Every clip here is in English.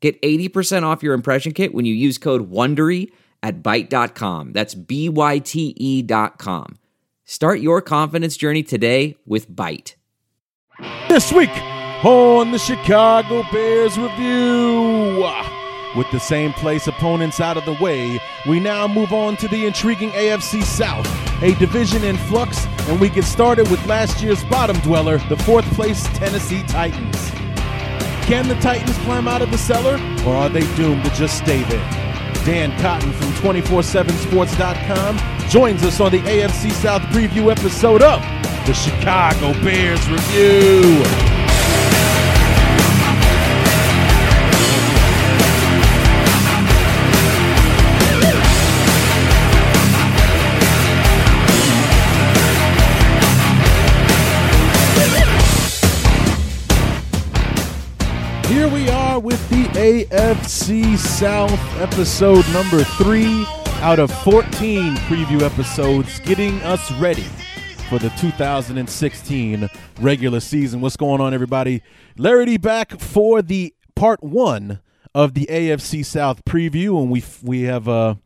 Get 80% off your impression kit when you use code WONDERY at Byte.com. That's B-Y-T-E dot com. Start your confidence journey today with Byte. This week on the Chicago Bears Review. With the same place opponents out of the way, we now move on to the intriguing AFC South, a division in flux, and we get started with last year's bottom dweller, the fourth place Tennessee Titans. Can the Titans climb out of the cellar, or are they doomed to just stay there? Dan Cotton from 247sports.com joins us on the AFC South preview episode of the Chicago Bears Review. AFC South episode number three out of 14 preview episodes, getting us ready for the 2016 regular season. What's going on, everybody? Larry D back for the part one of the AFC South preview, and we we have a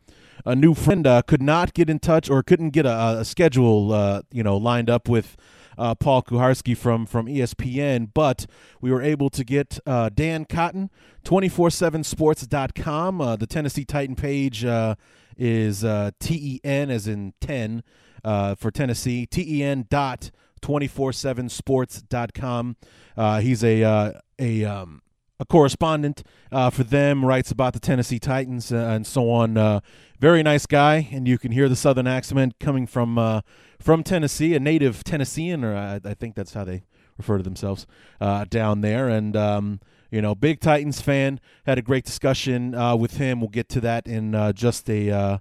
a new friend uh, could not get in touch or couldn't get a, a schedule, uh, you know, lined up with uh, Paul Kuharsky from from E ESPN, but we were able to get uh, Dan Cotton, 247sports.com. Uh, the Tennessee Titan page uh, is uh, T-E-N as in 10 uh, for Tennessee, T-E-N dot 247sports.com. Uh, he's a a um, a correspondent uh, for them, writes about the Tennessee Titans uh, and so on. Uh, very nice guy, and you can hear the Southern accent coming from uh, from Tennessee, a native Tennessean, or I, I think that's how they refer to themselves uh, down there. And um, you know, big Titans fan. Had a great discussion uh, with him. We'll get to that in uh, just a uh,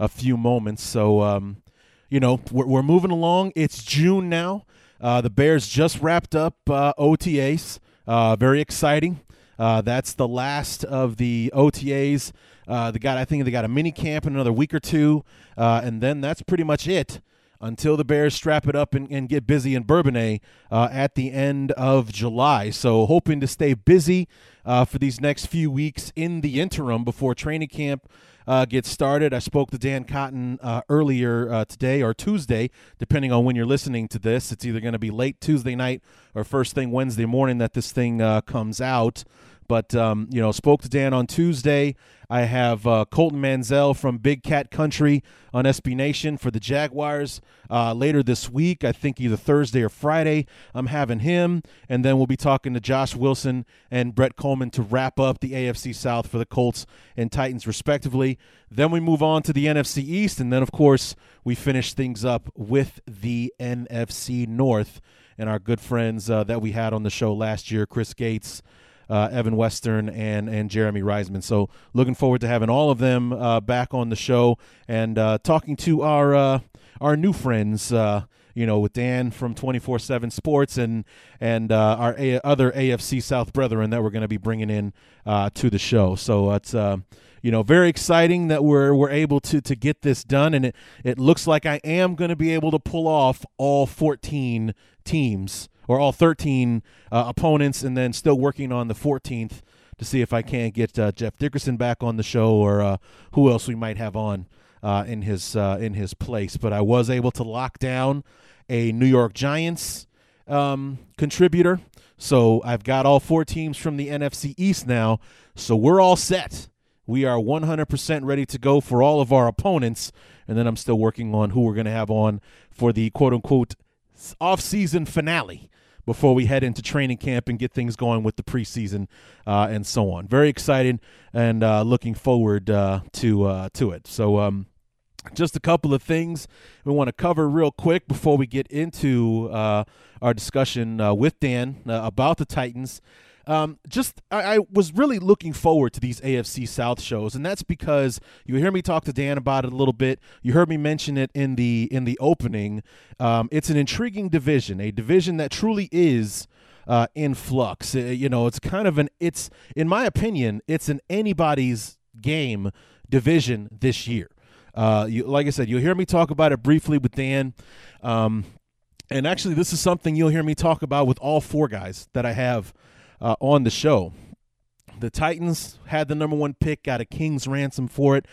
a few moments. So um, you know, we're, we're moving along. It's June now. Uh, the Bears just wrapped up uh, OTAs. Uh, very exciting. Uh, that's the last of the OTAs. Uh, got, I think, they got a mini camp in another week or two, uh, and then that's pretty much it until the Bears strap it up and, and get busy in Bourbonnais uh, at the end of July. So, hoping to stay busy uh, for these next few weeks in the interim before training camp uh, gets started. I spoke to Dan Cotton uh, earlier uh, today or Tuesday, depending on when you're listening to this. It's either going to be late Tuesday night or first thing Wednesday morning that this thing uh, comes out. But um, you know, spoke to Dan on Tuesday. I have uh, Colton Manzel from Big Cat Country on SB Nation for the Jaguars uh, later this week. I think either Thursday or Friday. I'm having him, and then we'll be talking to Josh Wilson and Brett Coleman to wrap up the AFC South for the Colts and Titans, respectively. Then we move on to the NFC East, and then of course we finish things up with the NFC North and our good friends uh, that we had on the show last year, Chris Gates uh, Evan Western and and Jeremy Reisman. So looking forward to having all of them uh, back on the show and uh, talking to our uh, our new friends. Uh, you know, with Dan from twenty four seven Sports and and uh, our A- other AFC South brethren that we're going to be bringing in to the show. So it's you know very exciting that we're we're able to to get this done, and it it looks like I am going to be able to pull off all fourteen teams or all 13 uh, opponents, and then still working on the 14th to see if I can't get uh, Jeff Dickerson back on the show or uh, who else we might have on uh, in his uh, in his place. But I was able to lock down a New York Giants um, contributor, so I've got all four teams from the NFC East now. So we're all set. We are 100% ready to go for all of our opponents, and then I'm still working on who we're going to have on for the quote unquote off-season finale before we head into training camp and get things going with the preseason uh, and so on. Very excited and uh, looking forward uh, to uh, to it. So. Um, just a couple of things we want to cover real quick before we get into uh, our discussion uh, with Dan about the Titans. Um, just I, I, was really looking forward to these AFC South shows, and that's because you hear me talk to Dan about it a little bit. You heard me mention it in the in the opening. Um, it's an intriguing division, a division that truly is. Uh, in flux, uh, you know, it's kind of an it's in my opinion, it's an anybody's game division this year. Uh, you, like I said, you'll hear me talk about it briefly with Dan. Um, and actually, this is something you'll hear me talk about with all four guys that I have uh, on the show. The Titans had the number one pick, got a king's ransom for it,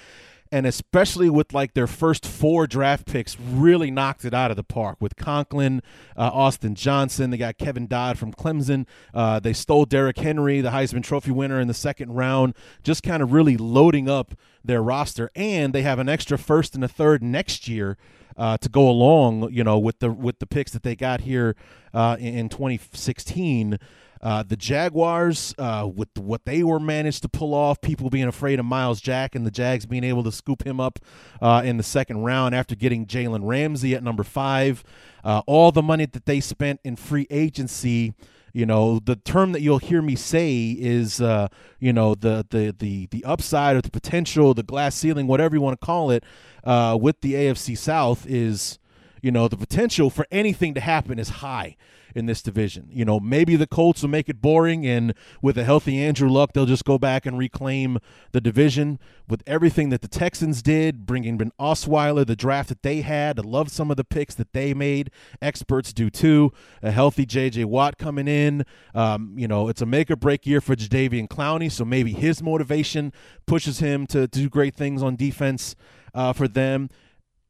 and especially with like their first four draft picks, really knocked it out of the park with Conklin, uh, Austin Johnson. They got Kevin Dodd from Clemson. Uh, they stole Derrick Henry, the Heisman Trophy winner, in the second round, just kind of really loading up their roster. And they have an extra first and a third next year. Uh, to go along, you know, with the with the picks that they got here uh, in, in 2016, uh, the Jaguars, uh, with what they were managed to pull off, people being afraid of Myles Jack and the Jags being able to scoop him up uh, in the second round after getting Jalen Ramsey at number five. Uh, all the money that they spent in free agency you know the term that you'll hear me say is uh, you know the the the the upside or the potential the glass ceiling whatever you want to call it uh, with the AFC South is you know the potential for anything to happen is high in this division. You know, maybe the Colts will make it boring, and with a healthy Andrew Luck, they'll just go back and reclaim the division. With everything that the Texans did, bringing Ben Osweiler, the draft that they had, I love some of the picks that they made. Experts do too. A healthy J.J. Watt coming in. Um, you know, it's a make or break year for Jadeveon Clowney, so maybe his motivation pushes him to, to do great things on defense uh, for them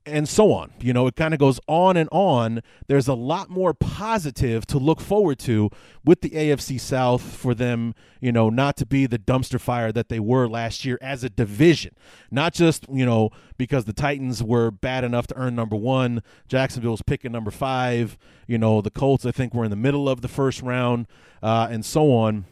and so on. You know, it kind of goes on and on. There's a lot more positive to look forward to with the AFC South for them, you know, not to be the dumpster fire that they were last year as a division. Not just, you know, because the Titans were bad enough to earn number one, Jacksonville's picking number five, you know, the Colts, I think, were in the middle of the first round, uh, and so on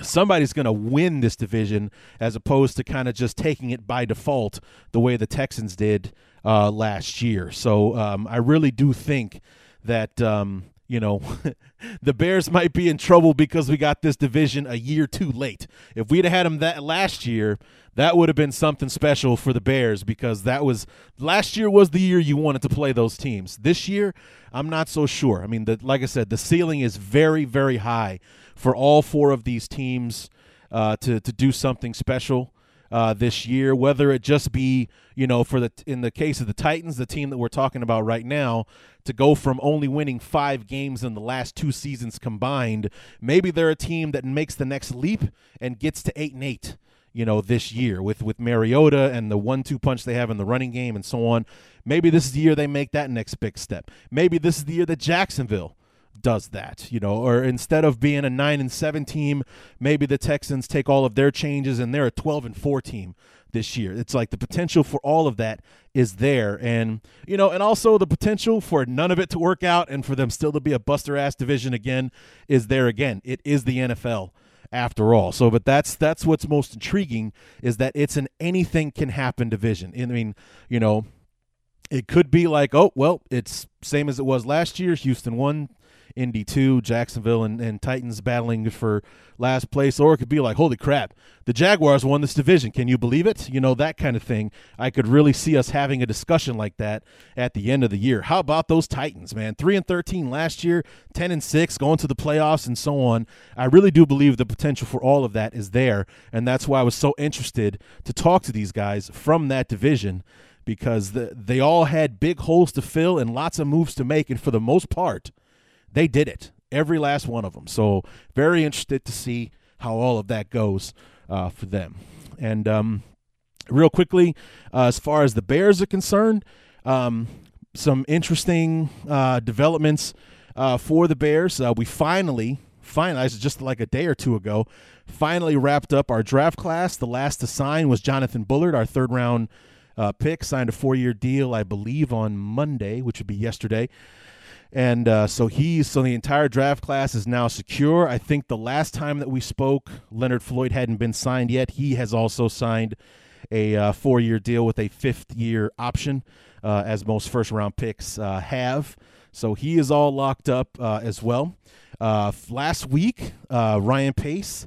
somebody's going to win this division as opposed to kind of just taking it by default the way the Texans did uh, last year. So um, I really do think that. Um, you know, the Bears might be in trouble because we got this division a year too late. If we'd have had them that last year, that would have been something special for the Bears because that was last year was the year you wanted to play those teams. This year, I'm not so sure. I mean, the, like I said, the ceiling is very, very high for all four of these teams uh, to to do something special uh, this year, whether it just be, you know, for the in the case of the Titans, the team that we're talking about right now, to go from only winning five games in the last two seasons combined, maybe they're a team that makes the next leap and gets to eight and eight. You know, this year with with Mariota and the one-two punch they have in the running game and so on. Maybe this is the year they make that next big step. Maybe this is the year that Jacksonville does that, you know, or instead of being a 9 and 7 team, maybe the Texans take all of their changes and they're a 12 and 4 team this year. It's like the potential for all of that is there and you know, and also the potential for none of it to work out and for them still to be a buster ass division again is there again. It is the NFL after all. So, but that's that's what's most intriguing is that it's an anything can happen division. I mean, you know, it could be like, oh well, it's same as it was last year. Houston won, Indy 2, Jacksonville and, and Titans battling for last place. Or it could be like, holy crap, the Jaguars won this division. Can you believe it? You know, that kind of thing. I could really see us having a discussion like that at the end of the year. How about those Titans, man? 3 and 13 last year, 10 and 6, going to the playoffs and so on. I really do believe the potential for all of that is there. And that's why I was so interested to talk to these guys from that division because the, they all had big holes to fill and lots of moves to make. And for the most part, they did it, every last one of them. So very interested to see how all of that goes uh, for them. And um, real quickly, uh, as far as the Bears are concerned, um, some interesting uh, developments uh, for the Bears. Uh, we finally, finalized just like a day or two ago, finally wrapped up our draft class. The last to sign was Jonathan Bullard, our third round uh, pick, signed a four year deal, I believe, on Monday, which would be yesterday. And uh, so he's so the entire draft class is now secure. I think the last time that we spoke, Leonard Floyd hadn't been signed yet. He has also signed a uh, four year deal with a fifth year option, uh, as most first round picks uh, have. So he is all locked up uh, as well. Uh, last week, Ryan Pace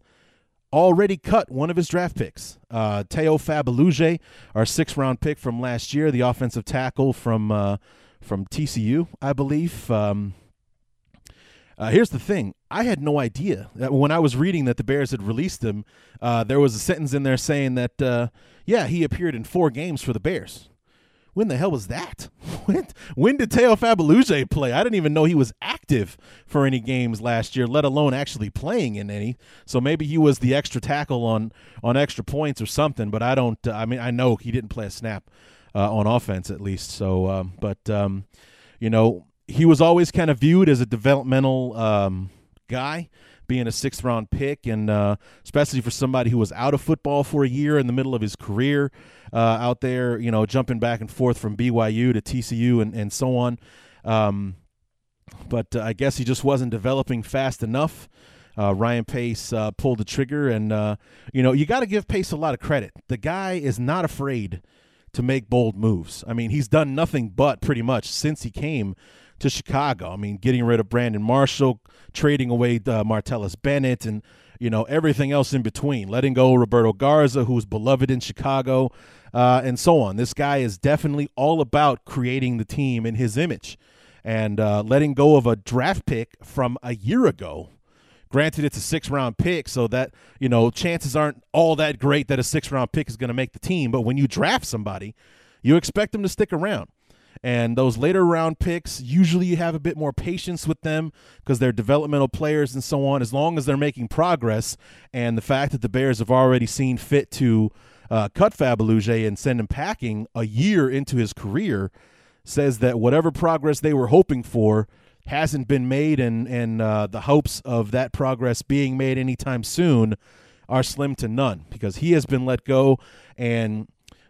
already cut one of his draft picks. Tayo Fabuluje, our six round pick from last year, the offensive tackle from from TCU, I believe. Um, uh, here's the thing: I had no idea when I was reading that the Bears had released him. Uh, there was a sentence in there saying that, uh, yeah, he appeared in four games for the Bears. When the hell was that? When, when did Tayo Fabuluje play? I didn't even know he was active for any games last year, let alone actually playing in any. So maybe he was the extra tackle on on extra points or something. But I don't. Uh, I mean, I know he didn't play a snap uh, on offense at least. So, um, but um, you know, he was always kind of viewed as a developmental um, guy being a sixth round pick, and uh, especially for somebody who was out of football for a year in the middle of his career, uh, out there, you know, jumping back and forth from BYU to TCU and, and so on. Um, but uh, I guess he just wasn't developing fast enough. Uh, Ryan Pace uh, pulled the trigger, and uh, you know you got to give Pace a lot of credit. The guy is not afraid to make bold moves. I mean, he's done nothing but pretty much since he came to Chicago. I mean, getting rid of Brandon Marshall, trading away uh, Martellus Bennett, and you know everything else in between. Letting go Roberto Garza, who's beloved in Chicago, uh, and so on. This guy is definitely all about creating the team in his image, and uh, letting go of a draft pick from a year ago. Granted, it's a six round pick, so that, you know, chances aren't all that great that a six round pick is going to make the team. But when you draft somebody, you expect them to stick around. And those later round picks, usually you have a bit more patience with them because they're developmental players and so on, as long as they're making progress. And the fact that the Bears have already seen fit to uh, cut Fabuluje and send him packing a year into his career says that whatever progress they were hoping for hasn't been made, and, and uh, the hopes of that progress being made anytime soon are slim to none because he has been let go and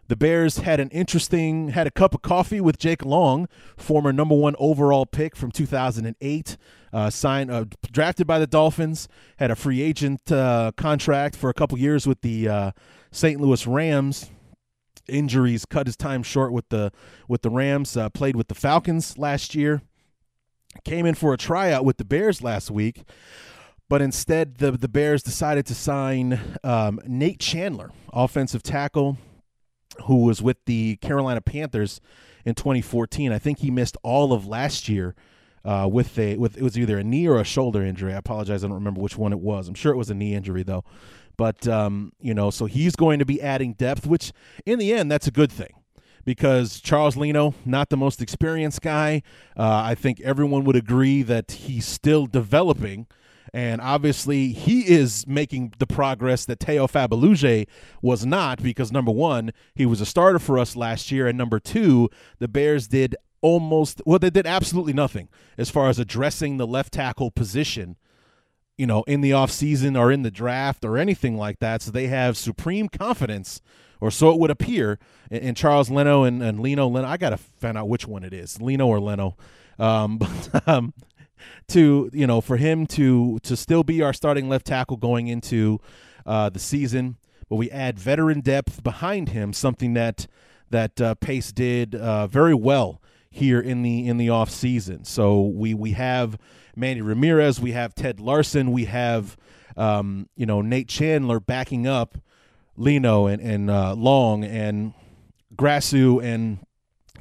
the Bears had an interesting, had a cup of coffee with Jake Long, former number one overall pick from 2008, uh, signed, uh, drafted by the Dolphins, had a free agent uh, contract for a couple years with the uh, St. Louis Rams. Injuries cut his time short with the with the Rams. Uh, played with the Falcons last year. Came in for a tryout with the Bears last week, but instead the the Bears decided to sign um, Nate Chandler, offensive tackle who was with the Carolina Panthers in 2014. I think he missed all of last year uh, with a with it was either a knee or a shoulder injury. I apologize, I don't remember which one it was. I'm sure it was a knee injury though. But um, you know, so he's going to be adding depth, which in the end that's a good thing because Charles Leno, not the most experienced guy. Uh, I think everyone would agree that he's still developing. And obviously, he is making the progress that Tayo Fabuluje was not because, number one, he was a starter for us last year. And number two, the Bears did almost, well, they did absolutely nothing as far as addressing the left tackle position you know, in the offseason or in the draft or anything like that. So they have supreme confidence, or so it would appear, in, in Charles Leno and, and Leno Leno. I got to find out which one it is, Leno or Leno. Um, but um, to you know for him to to still be our starting left tackle going into uh, the season, but we add veteran depth behind him, something that that uh, Pace did uh, very well here in the in the off season. So we we have Manny Ramirez, we have Ted Larsen, we have um, you know Nate Chandler backing up Leno and and uh, Long and Grasu and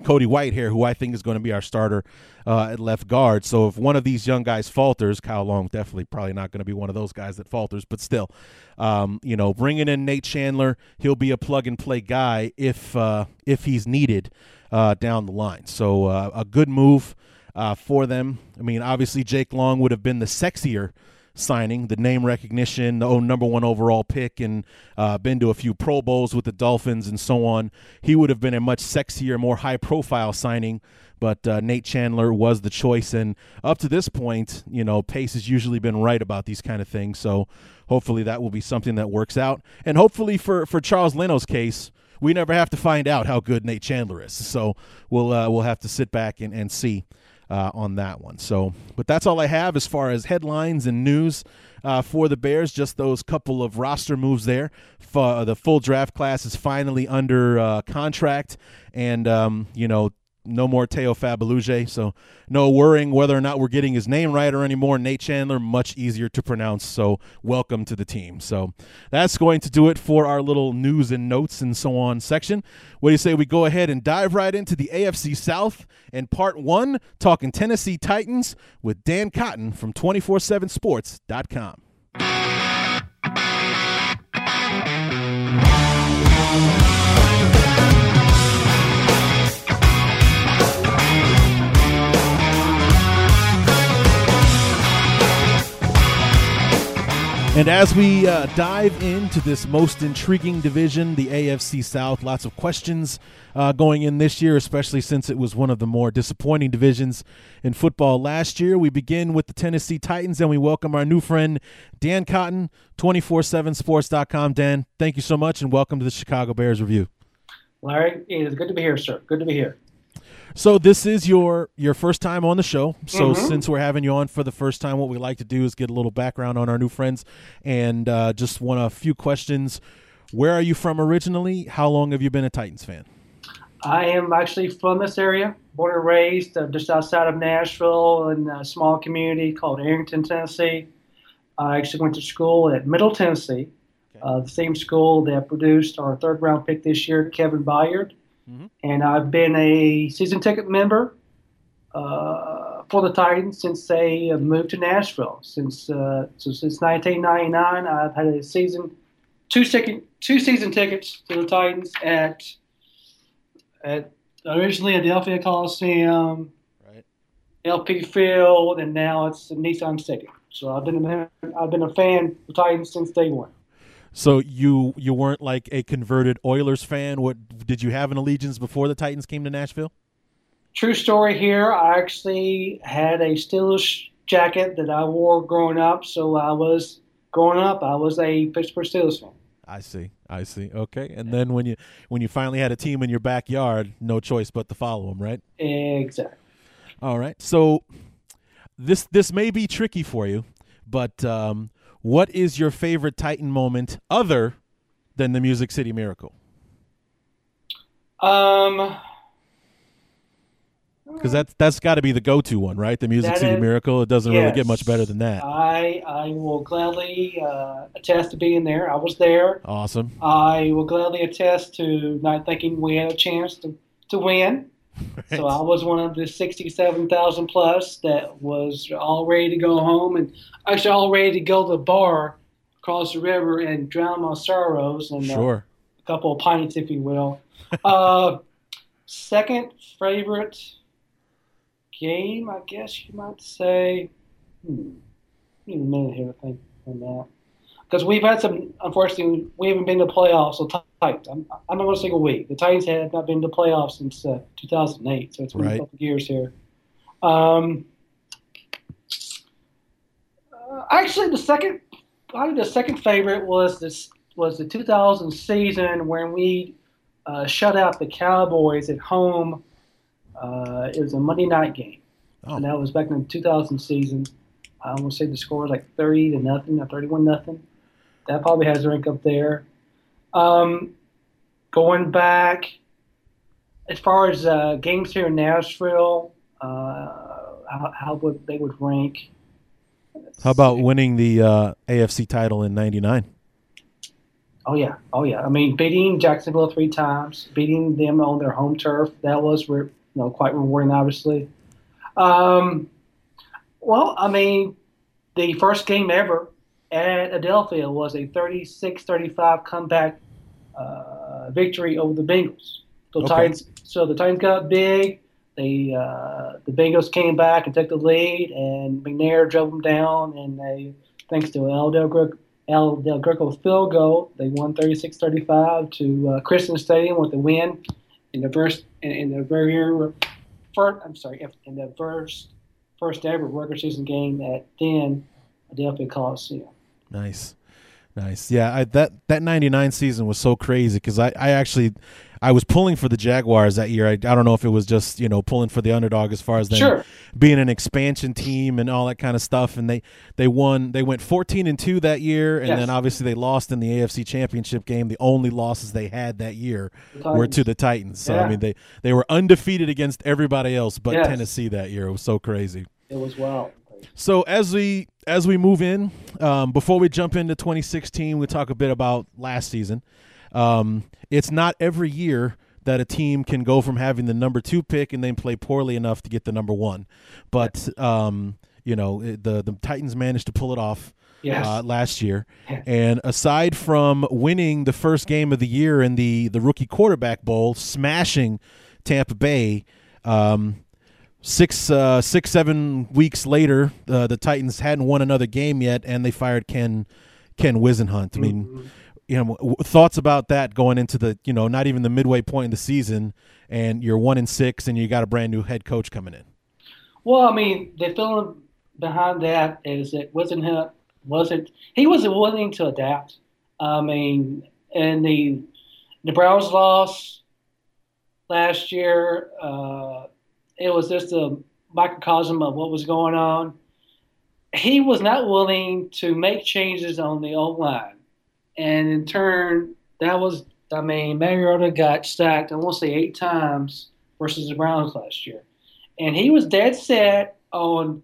Cody Whitehair, who I think is going to be our starter uh, at left guard. So if one of these young guys falters, Kyle Long definitely probably not going to be one of those guys that falters, but still, um, you know, bringing in Nate Chandler, he'll be a plug and play guy if uh, if he's needed uh, down the line. So uh, a good move uh, for them. I mean, obviously Jake Long would have been the sexier signing, the name recognition, the number one overall pick, and uh, been to a few Pro Bowls with the Dolphins and so on. He would have been a much sexier, more high profile signing. But uh, Nate Chandler was the choice, and up to this point, you know, Pace has usually been right about these kind of things. So hopefully that will be something that works out, and hopefully for for Charles Leno's case, we never have to find out how good Nate Chandler is. So we'll uh, we'll have to sit back and, and see uh, on that one. So, but that's all I have as far as headlines and news uh, for the Bears. Just those couple of roster moves there. F- uh, the full draft class is finally under uh, contract, and um, you know no more Tayo Fabuluje, so no worrying whether or not we're getting his name right or anymore. Nate Chandler, much easier to pronounce, so welcome to the team. So that's going to do it for our little news and notes and so on section. What do you say we go ahead and dive right into the AFC South and part one, talking Tennessee Titans with Dan Cotton from 247sports.com. And as we uh, dive into this most intriguing division, the AFC South, lots of questions uh, going in this year, especially since it was one of the more disappointing divisions in football last year. We begin with the Tennessee Titans and we welcome our new friend, Dan Cotton, 247sports.com. Dan, thank you so much and welcome to the Chicago Bears Review. Larry, it is good to be here, sir. Good to be here. So this is your your first time on the show. So mm-hmm. since we're having you on for the first time, what we like to do is get a little background on our new friends, and uh, just want a few questions. Where are you from originally? How long have you been a Titans fan? I am actually from this area, born and raised uh, just outside of Nashville in a small community called Arrington, Tennessee. I actually went to school at Middle Tennessee, okay. uh, the same school that produced our third round pick this year, Kevin Byard. Mm-hmm. And I've been a season ticket member uh, for the Titans since they moved to Nashville. Since uh, so since 1999, I've had a season two ticket two season tickets to the Titans at at originally Adelphia Coliseum, right. LP Field, and now it's the Nissan Stadium. So I've been a, I've been a fan of the Titans since day one. So you you weren't like a converted Oilers fan. What did you have an allegiance before the Titans came to Nashville? True story here. I actually had a Steelers jacket that I wore growing up. So I was growing up. I was a Pittsburgh Steelers fan. I see. I see. Okay. And then when you when you finally had a team in your backyard, no choice but to follow them, right? Exactly. All right. So this this may be tricky for you, but um, what is your favorite Titan moment other than the Music City Miracle? Um, because that's that's got to be the go-to one, right? The Music City is, Miracle. It doesn't yes, really get much better than that. I I will gladly uh, attest to being there. I was there. Awesome. I will gladly attest to not thinking we had a chance to to win. Right. So I was one of the 67,000 plus that was all ready to go home and actually all ready to go to the bar across the river and drown my sorrows and uh, sure. uh, a couple of pints, if you will. uh, second favorite game, I guess you might say. Hmm. Need a minute here to think on that because we've had some. Unfortunately, we haven't been to playoffs. So tight. I'm, I'm not going to single week. The Titans have not been to playoffs since uh, 2008, so it's been right. a couple years here. Um, uh, actually, the second, probably the second favorite was this was the 2000 season when we uh, shut out the Cowboys at home. Uh, it was a Monday night game, oh. and that was back in the 2000 season. I want to say the score was like 30 to nothing or 31 nothing that probably has a rank up there. Um, going back, as far as uh, games here in Nashville, uh, how, how, would they would rank? How about winning the uh, AFC title in '99? Oh yeah, oh yeah. I mean, beating Jacksonville three times, beating them on their home turf, that was you know quite rewarding, obviously. Um, well, I mean, the first game ever at Adelphia was a 36-35 comeback uh, victory over the Bengals. So okay. Titans, so the Titans got big. They uh, the Bengals came back and took the lead, and McNair drove them down. And they, thanks to Al Del Greco, Al Del Greco field goal, they won 36-35 to uh, Criston Stadium with the win in the first in, in the very first. I'm sorry, in the first first ever regular season game at then Adelphia Coliseum. Nice. Nice. Yeah, I, that that 99 season was so crazy cuz I I actually I was pulling for the Jaguars that year. I, I don't know if it was just, you know, pulling for the underdog as far as them Sure. being an expansion team and all that kind of stuff and they they won they went 14 and 2 that year and Yes. then obviously they lost in the AFC Championship game. The only losses they had that year were to the Titans. So I mean they they were undefeated against everybody else but Yes. Tennessee that year. It was so crazy. It was wild. So as we as we move in, um, before we jump into 2016, we talk a bit about last season. Um, it's not every year that a team can go from having the number two pick and then play poorly enough to get the number one. But um, you know the the Titans managed to pull it off Yes. uh, last year. And aside from winning the first game of the year in the the rookie quarterback bowl, smashing Tampa Bay. Um, six uh, six seven weeks later, uh, the Titans hadn't won another game yet, and they fired Ken Ken Whisenhunt. I mean, you know, w- thoughts about that going into the you know not even the midway point in the season, and you're one and six, and you got a brand new head coach coming in. Well, I mean, the feeling behind that is that wasn't wasn't he wasn't willing to adapt. I mean, and the the Browns lost last year. Uh, it was just a microcosm of what was going on. He was not willing to make changes on the old line, and in turn, that was I mean, Mariota got sacked. I want to say eight times versus the Browns last year and he was dead set on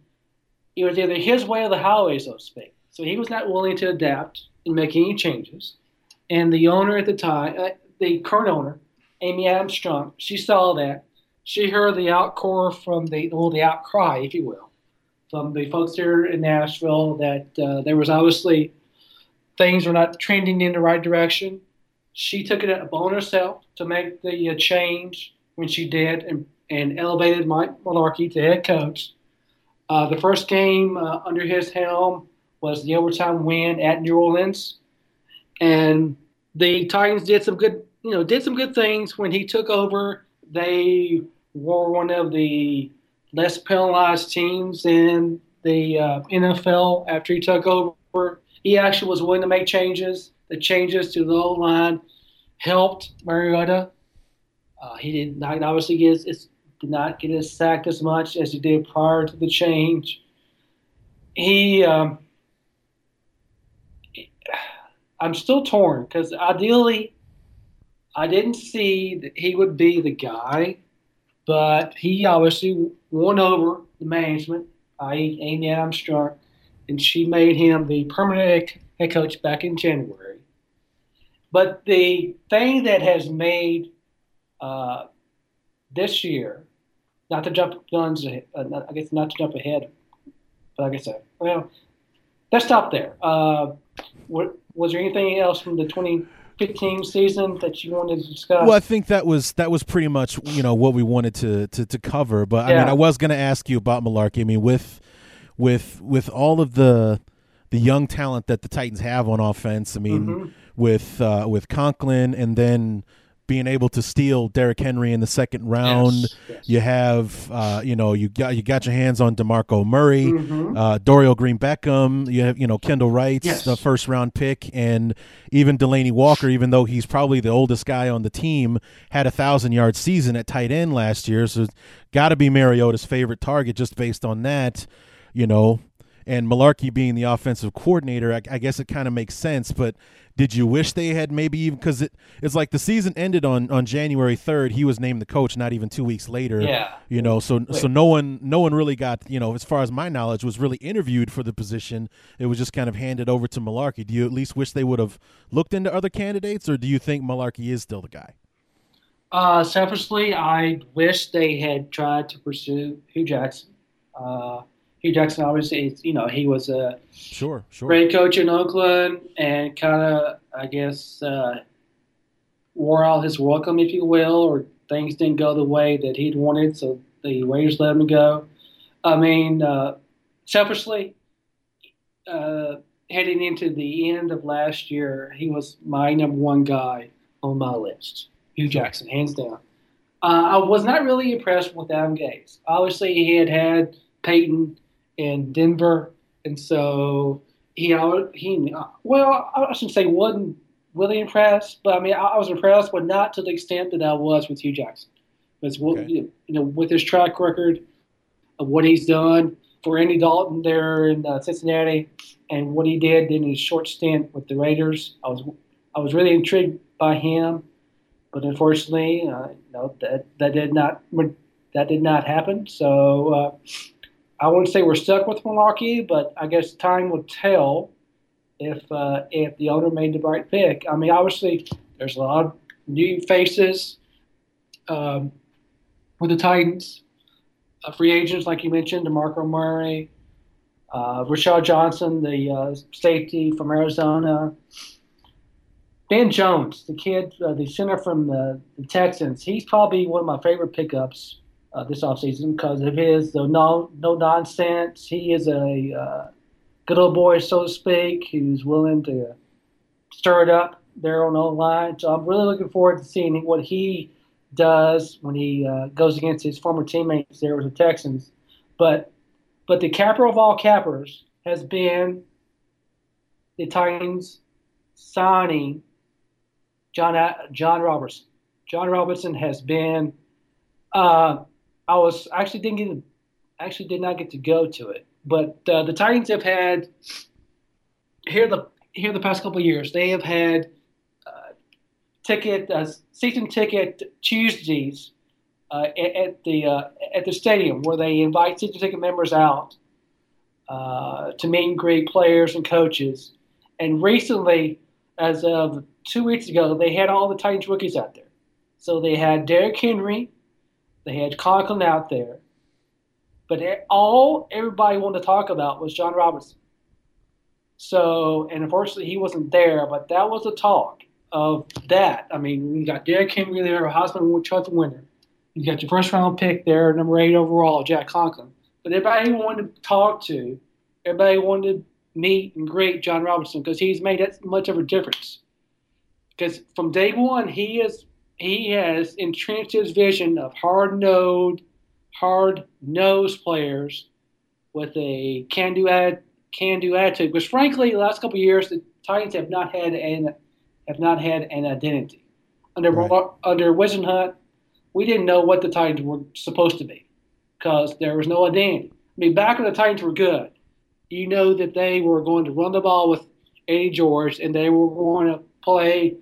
it was either his way or the highway, so to speak. So he was not willing to adapt and make any changes. And the owner at the time, uh, the current owner, Amy Adams she saw that. She heard the outcore from the well, the outcry, if you will, from the folks here in Nashville that uh, there was obviously things were not trending in the right direction. She took it upon herself to make the uh, change when she did and, and elevated Mike Mularkey to head coach. Uh, the first game uh, under his helm was the overtime win at New Orleans, and the Titans did some good, you know, did some good things when he took over. They were one of the less penalized teams in the uh, NFL after he took over. He actually was willing to make changes. The changes to the line helped Mariota. Uh, he did not obviously get his, did not get his sacked as much as he did prior to the change. He, um, I'm still torn because ideally, I didn't see that he would be the guy, but he obviously won over the management, i.e., Amy Armstrong, and she made him the permanent head coach back in January. But the thing that has made uh, this year, not to jump guns, uh, not, I guess not to jump ahead, but I said, well, let's stop there. Uh, what, was there anything else from the 2015 season that you wanted to discuss? Well, I think that was that was pretty much you know what we wanted to to, to cover. But I mean, I was going to ask you about Mularkey. I mean, with with with all of the the young talent that the Titans have on offense. I mean, Mhm. with uh, with Conklin and then being able to steal Derrick Henry in the second round. Yes, yes. You have, uh, you know, you got you got your hands on Demarco Murray, Mhm. uh, Dorial Green Beckham. You have, you know, Kendall Wright's Yes. the first round pick, and even Delanie Walker, even though he's probably the oldest guy on the team, had a thousand yard season at tight end last year. So, got to be Mariota's favorite target just based on that, you know. And Mularkey being the offensive coordinator, I, I guess it kind of makes sense. But did you wish they had maybe even because it, it's like the season ended on on January third. He was named the coach not even two weeks later. Yeah. You know, so so no one no one really got you know as far as my knowledge was really interviewed for the position. It was just kind of handed over to Mularkey. Do you at least wish they would have looked into other candidates, or do you think Mularkey is still the guy? Uh, selfishly, I wish they had tried to pursue Hue Jackson. Uh, Hue Jackson, obviously, is, you know, he was a Sure, sure. great coach in Oakland and kind of, I guess, uh, wore out his welcome, if you will, or things didn't go the way that he'd wanted, so the Raiders let him go. I mean, uh, selfishly, uh, heading into the end of last year, he was my number one guy on my list. Hue Jackson, hands down. Uh, I was not really impressed with Adam Gase. Obviously, he had had Peyton in Denver, and so he he well I shouldn't say wasn't really impressed, but I mean I, I was impressed, but not to the extent that I was with Hue Jackson. Because okay. you know with his track record of what he's done for Andy Dalton there in uh, Cincinnati, and what he did in his short stint with the Raiders, I was I was really intrigued by him, but unfortunately, uh, no, that that did not that did not happen. So uh, I wouldn't say we're stuck with Mularkey, but I guess time will tell if uh, if the owner made the right pick. I mean, obviously, there's a lot of new faces um, with the Titans, uh, free agents like you mentioned, DeMarco Murray, uh, Rashad Johnson, the uh, safety from Arizona. Ben Jones, the kid, uh, the center from the, the Texans, he's probably one of my favorite pickups uh, this offseason because of his no no nonsense. He is a uh, good old boy, so to speak, who's willing to stir it up there on the line. So I'm really looking forward to seeing what he does when he uh, goes against his former teammates there with the Texans. But but the capper of all cappers has been the Titans signing John Jon Robinson. Jon Robinson has been uh, I was actually get actually did not get to go to it, but uh, the Titans have had here the here the past couple years they have had uh, ticket uh, season ticket Tuesdays uh, at, at, the uh, at the stadium where they invite season ticket members out uh, to meet and greet players and coaches. And recently, as of two weeks ago, they had all the Titans rookies out there. So they had Derrick Henry, they had Conklin out there. But all everybody wanted to talk about was Jon Robinson. So, and unfortunately, he wasn't there, but that was the talk of that. I mean, you got Derrick Henry there, a Heisman Trophy winner. You got your first round pick there, number eight overall, Jack Conklin. But everybody wanted to talk to, everybody wanted to meet and greet Jon Robinson because he's made that much of a difference. Because from day one, he is he has entrenched his vision of hard nosed, hard nosed players with a can do ad, can do attitude. Because frankly, the last couple of years, the Titans have not had an have not had an identity. Under right. under Whisenhunt, we didn't know what the Titans were supposed to be because there was no identity. I mean, back when the Titans were good, you know that they were going to run the ball with Eddie George and they were going to play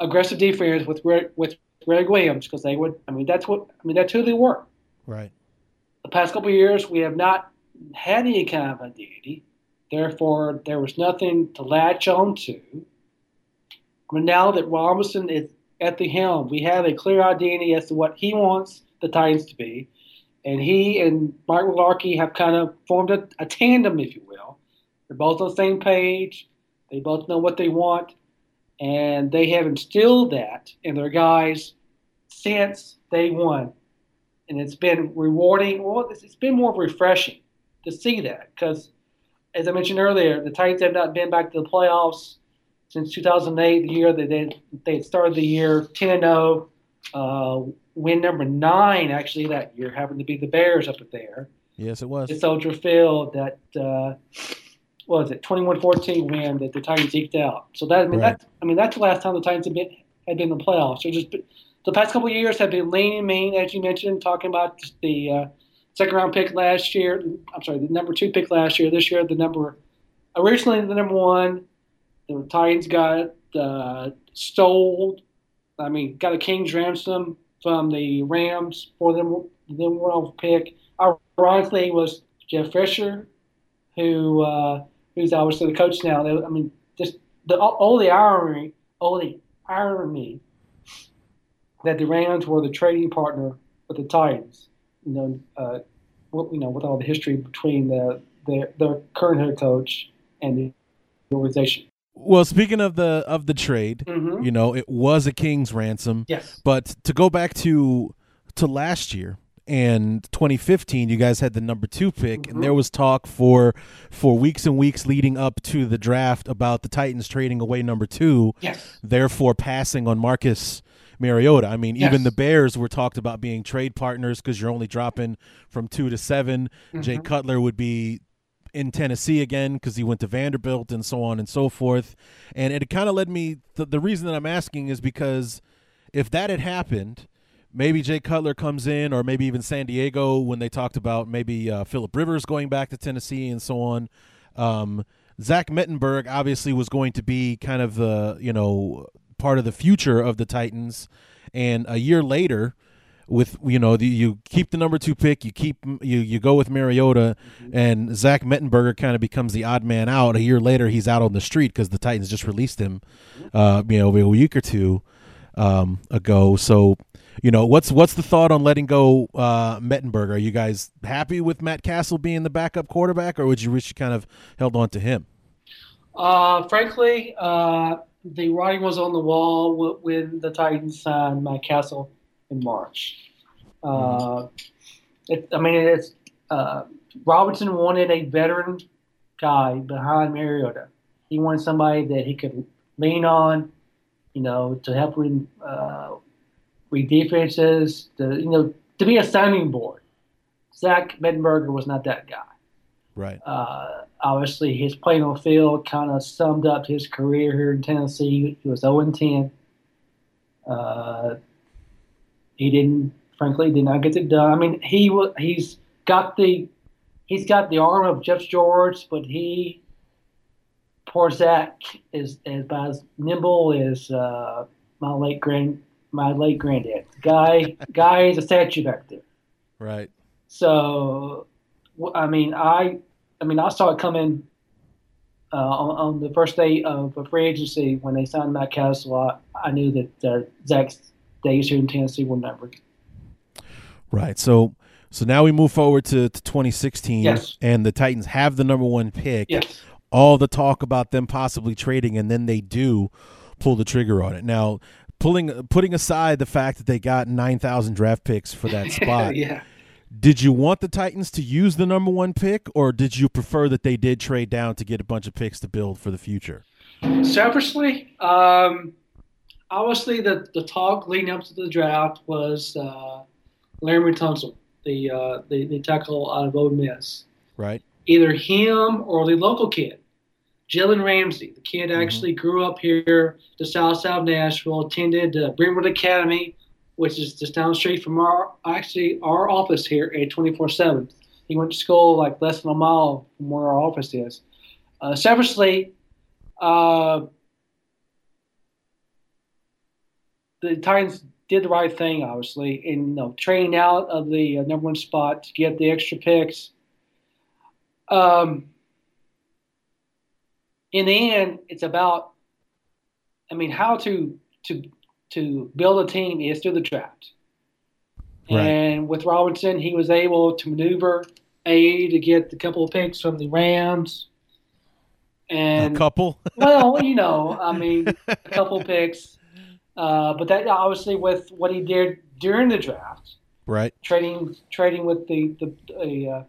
aggressive defense with with Gregg Williams because they would. I mean, that's what. I mean, that's who they were. Right. The past couple years, we have not had any kind of identity. Therefore, there was nothing to latch on to. But now that Robinson is at the helm, we have a clear identity as to what he wants the Titans to be. And he and Mike Mularkey have kind of formed a, a tandem, if you will. They're both on the same page. They both know what they want and they have instilled that in their guys since day one. And it's been rewarding. Well, it's been more refreshing to see that because, as I mentioned earlier, the Titans have not been back to the playoffs since 2008, the year that they, they started the year 10 0. Uh, win number nine, actually, that year happened to be the Bears up there. Yes, it was. It's Soldier Field that. Uh, what was it 21-14 win that the Titans eked out. So that I mean right. that I mean that's the last time the Titans had been had been in the playoffs. So just the past couple of years have been lean and mean, as you mentioned, talking about the uh, second round pick last year. I'm sorry, the number two pick last year. This year, the number originally the number one. The Titans got uh, stole. I mean, got a king's ransom from the Rams for them. The one pick. Ironically, was Jeff Fisher, who uh, who's obviously the coach now. They, I mean, just the all the irony, all the irony that the Rams were the trading partner with the Titans. You know, uh, you know, with all the history between the the, the current head coach and the organization. Well, speaking of the of the trade, mm-hmm. you know, it was a king's ransom. Yes. But to go back to to last year, and 2015 you guys had the number two pick mm-hmm. and there was talk for for weeks and weeks leading up to the draft about the titans trading away number two yes. therefore passing on marcus mariota i mean yes. even the bears were talked about being trade partners because you're only dropping from two to 7 mm-hmm. jay cutler would be in Tennessee again because he went to Vanderbilt and so on and so forth. And it kind of led me. The, the reason that I'm asking is because if that had happened, maybe Jay Cutler comes in, or maybe even San Diego when they talked about maybe uh, Philip Rivers going back to Tennessee and so on. Um, Zach Mettenberger obviously was going to be kind of the you know part of the future of the Titans, and a year later, with you know the, you keep the number two pick, you keep you you go with Mariota, mm-hmm. and Zach Mettenberger kind of becomes the odd man out. A year later, he's out on the street because the Titans just released him, uh, you know, a week or two um, ago. So you know what's what's the thought on letting go uh, Mettenberger? Are you guys happy with Matt Cassel being the backup quarterback, or would you wish you kind of held on to him? Uh, frankly, uh, the writing was on the wall when the Titans signed Matt Cassel in March. Uh, it, I mean, it's uh, Robinson wanted a veteran guy behind Mariota. He wanted somebody that he could lean on, you know, to help with, uh, read defenses, to you know, to be a sounding board. Zach Mettenberger was not that guy. Right. Uh, obviously, his playing on field kind of summed up his career here in Tennessee. He was 0 10. Uh, he didn't, frankly, did not get it done. I mean, he was he's got the he's got the arm of Jeff George, but he poor Zach is, is about as nimble as uh, my late grand my late granddad. Guy guy is a statue back there. Right. So, I mean, I I mean, I saw it coming uh, on, on, the first day of free agency when they signed Matt Cassel. I, I knew that uh, Zach's days here in Tennessee were numbered. Right. So so now we move forward to, to 2016, yes. and the Titans have the number one pick. Yes. All the talk about them possibly trading, and then they do pull the trigger on it. Now, pulling putting aside the fact that they got 9,000 draft picks for that spot. yeah. Did you want the Titans to use the number one pick, or did you prefer that they did trade down to get a bunch of picks to build for the future? Selfishly, um, obviously the, the talk leading up to the draft was uh, Laremy Tunsil, the, uh, the the tackle out of Ole Miss. Right. Either him or the local kid, Jalen Ramsey. The kid mm-hmm. actually mm-hmm. grew up here, the south side of Nashville, attended uh, Brentwood Academy, which is just down the street from our actually our office here at 24/7. He went to school like less than a mile from where our office is. Uh, selfishly, uh, the Titans did the right thing, obviously, in you know, trading out of the uh, number one spot to get the extra picks. Um, in the end, it's about, I mean, how to to to build a team is through the draft. Right. And with Robinson, he was able to maneuver a to get a couple of picks from the Rams. And a couple. well, you know, I mean, a couple picks uh, but that obviously with what he did during the draft, right? Trading trading with the the the, uh,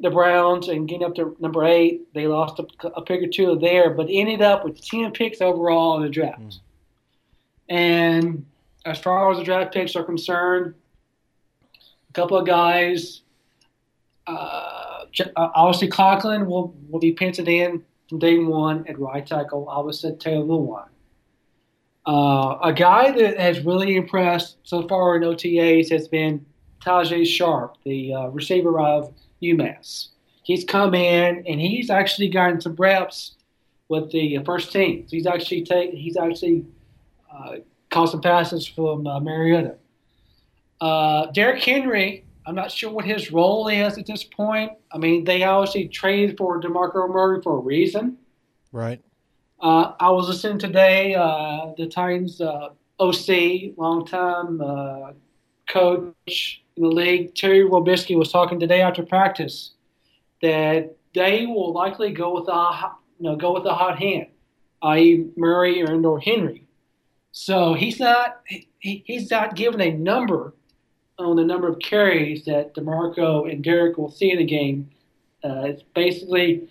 the Browns and getting up to number eight, they lost a, a, pick or two there, but ended up with ten picks overall in the draft. Mm. And as far as the draft picks are concerned, a couple of guys. Uh, uh obviously, Conklin will, will be penciled in from day one at right tackle. Obviously, Taylor Lewan. Uh, a guy that has really impressed so far in OTAs has been Tajaé Sharpe, the uh, receiver of UMass. He's come in and he's actually gotten some reps with the first team. He's actually take, he's actually uh, caught some passes from uh, Mariota. Uh, Derrick Henry, I'm not sure what his role is at this point. I mean, they obviously traded for DeMarco Murray for a reason. Right. Uh, I was listening today, uh, the Titans uh, OC, longtime uh, coach in the league, Terry Robiskie, was talking today after practice that they will likely go with a you know go with a hot hand, i.e. Murray or, or Henry. So he's not he, he's not given a number on the number of carries that DeMarco and Derrick will see in the game. Uh, it's basically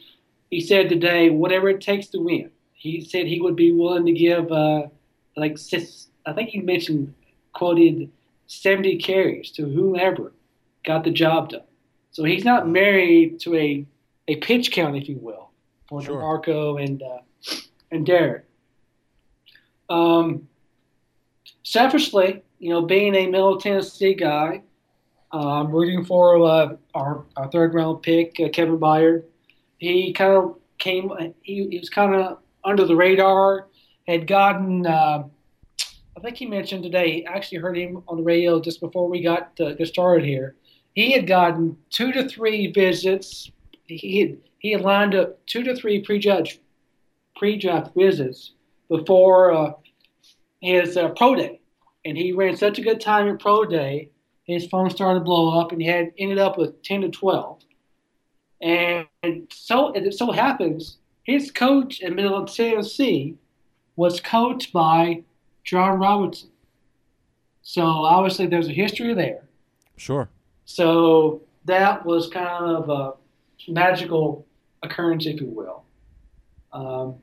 he said today whatever it takes to win he said he would be willing to give uh, like I think he mentioned quoted 70 carries to whomever got the job done. So he's not married to a a pitch count, if you will, for Sure. Marco and uh, and Derrick. Um, selfishly, you know, being a Middle Tennessee guy, I'm rooting for uh, our, our third round pick, uh, Kevin Byard. He kind of came, he, he was kind of under the radar, had gotten, uh, I think he mentioned today, I actually heard him on the radio just before we got, uh, got started here. He had gotten two to three visits. He had, he had lined up two to three prejudged pre-draft visits before uh, his uh, pro day, and he ran such a good time at pro day, his phone started to blow up, and he had ended up with ten to twelve. And so it so happens, his coach in Middle Tennessee was coached by Jon Robinson. So obviously, there's a history there. Sure. So that was kind of a magical occurrence, if you will. Um,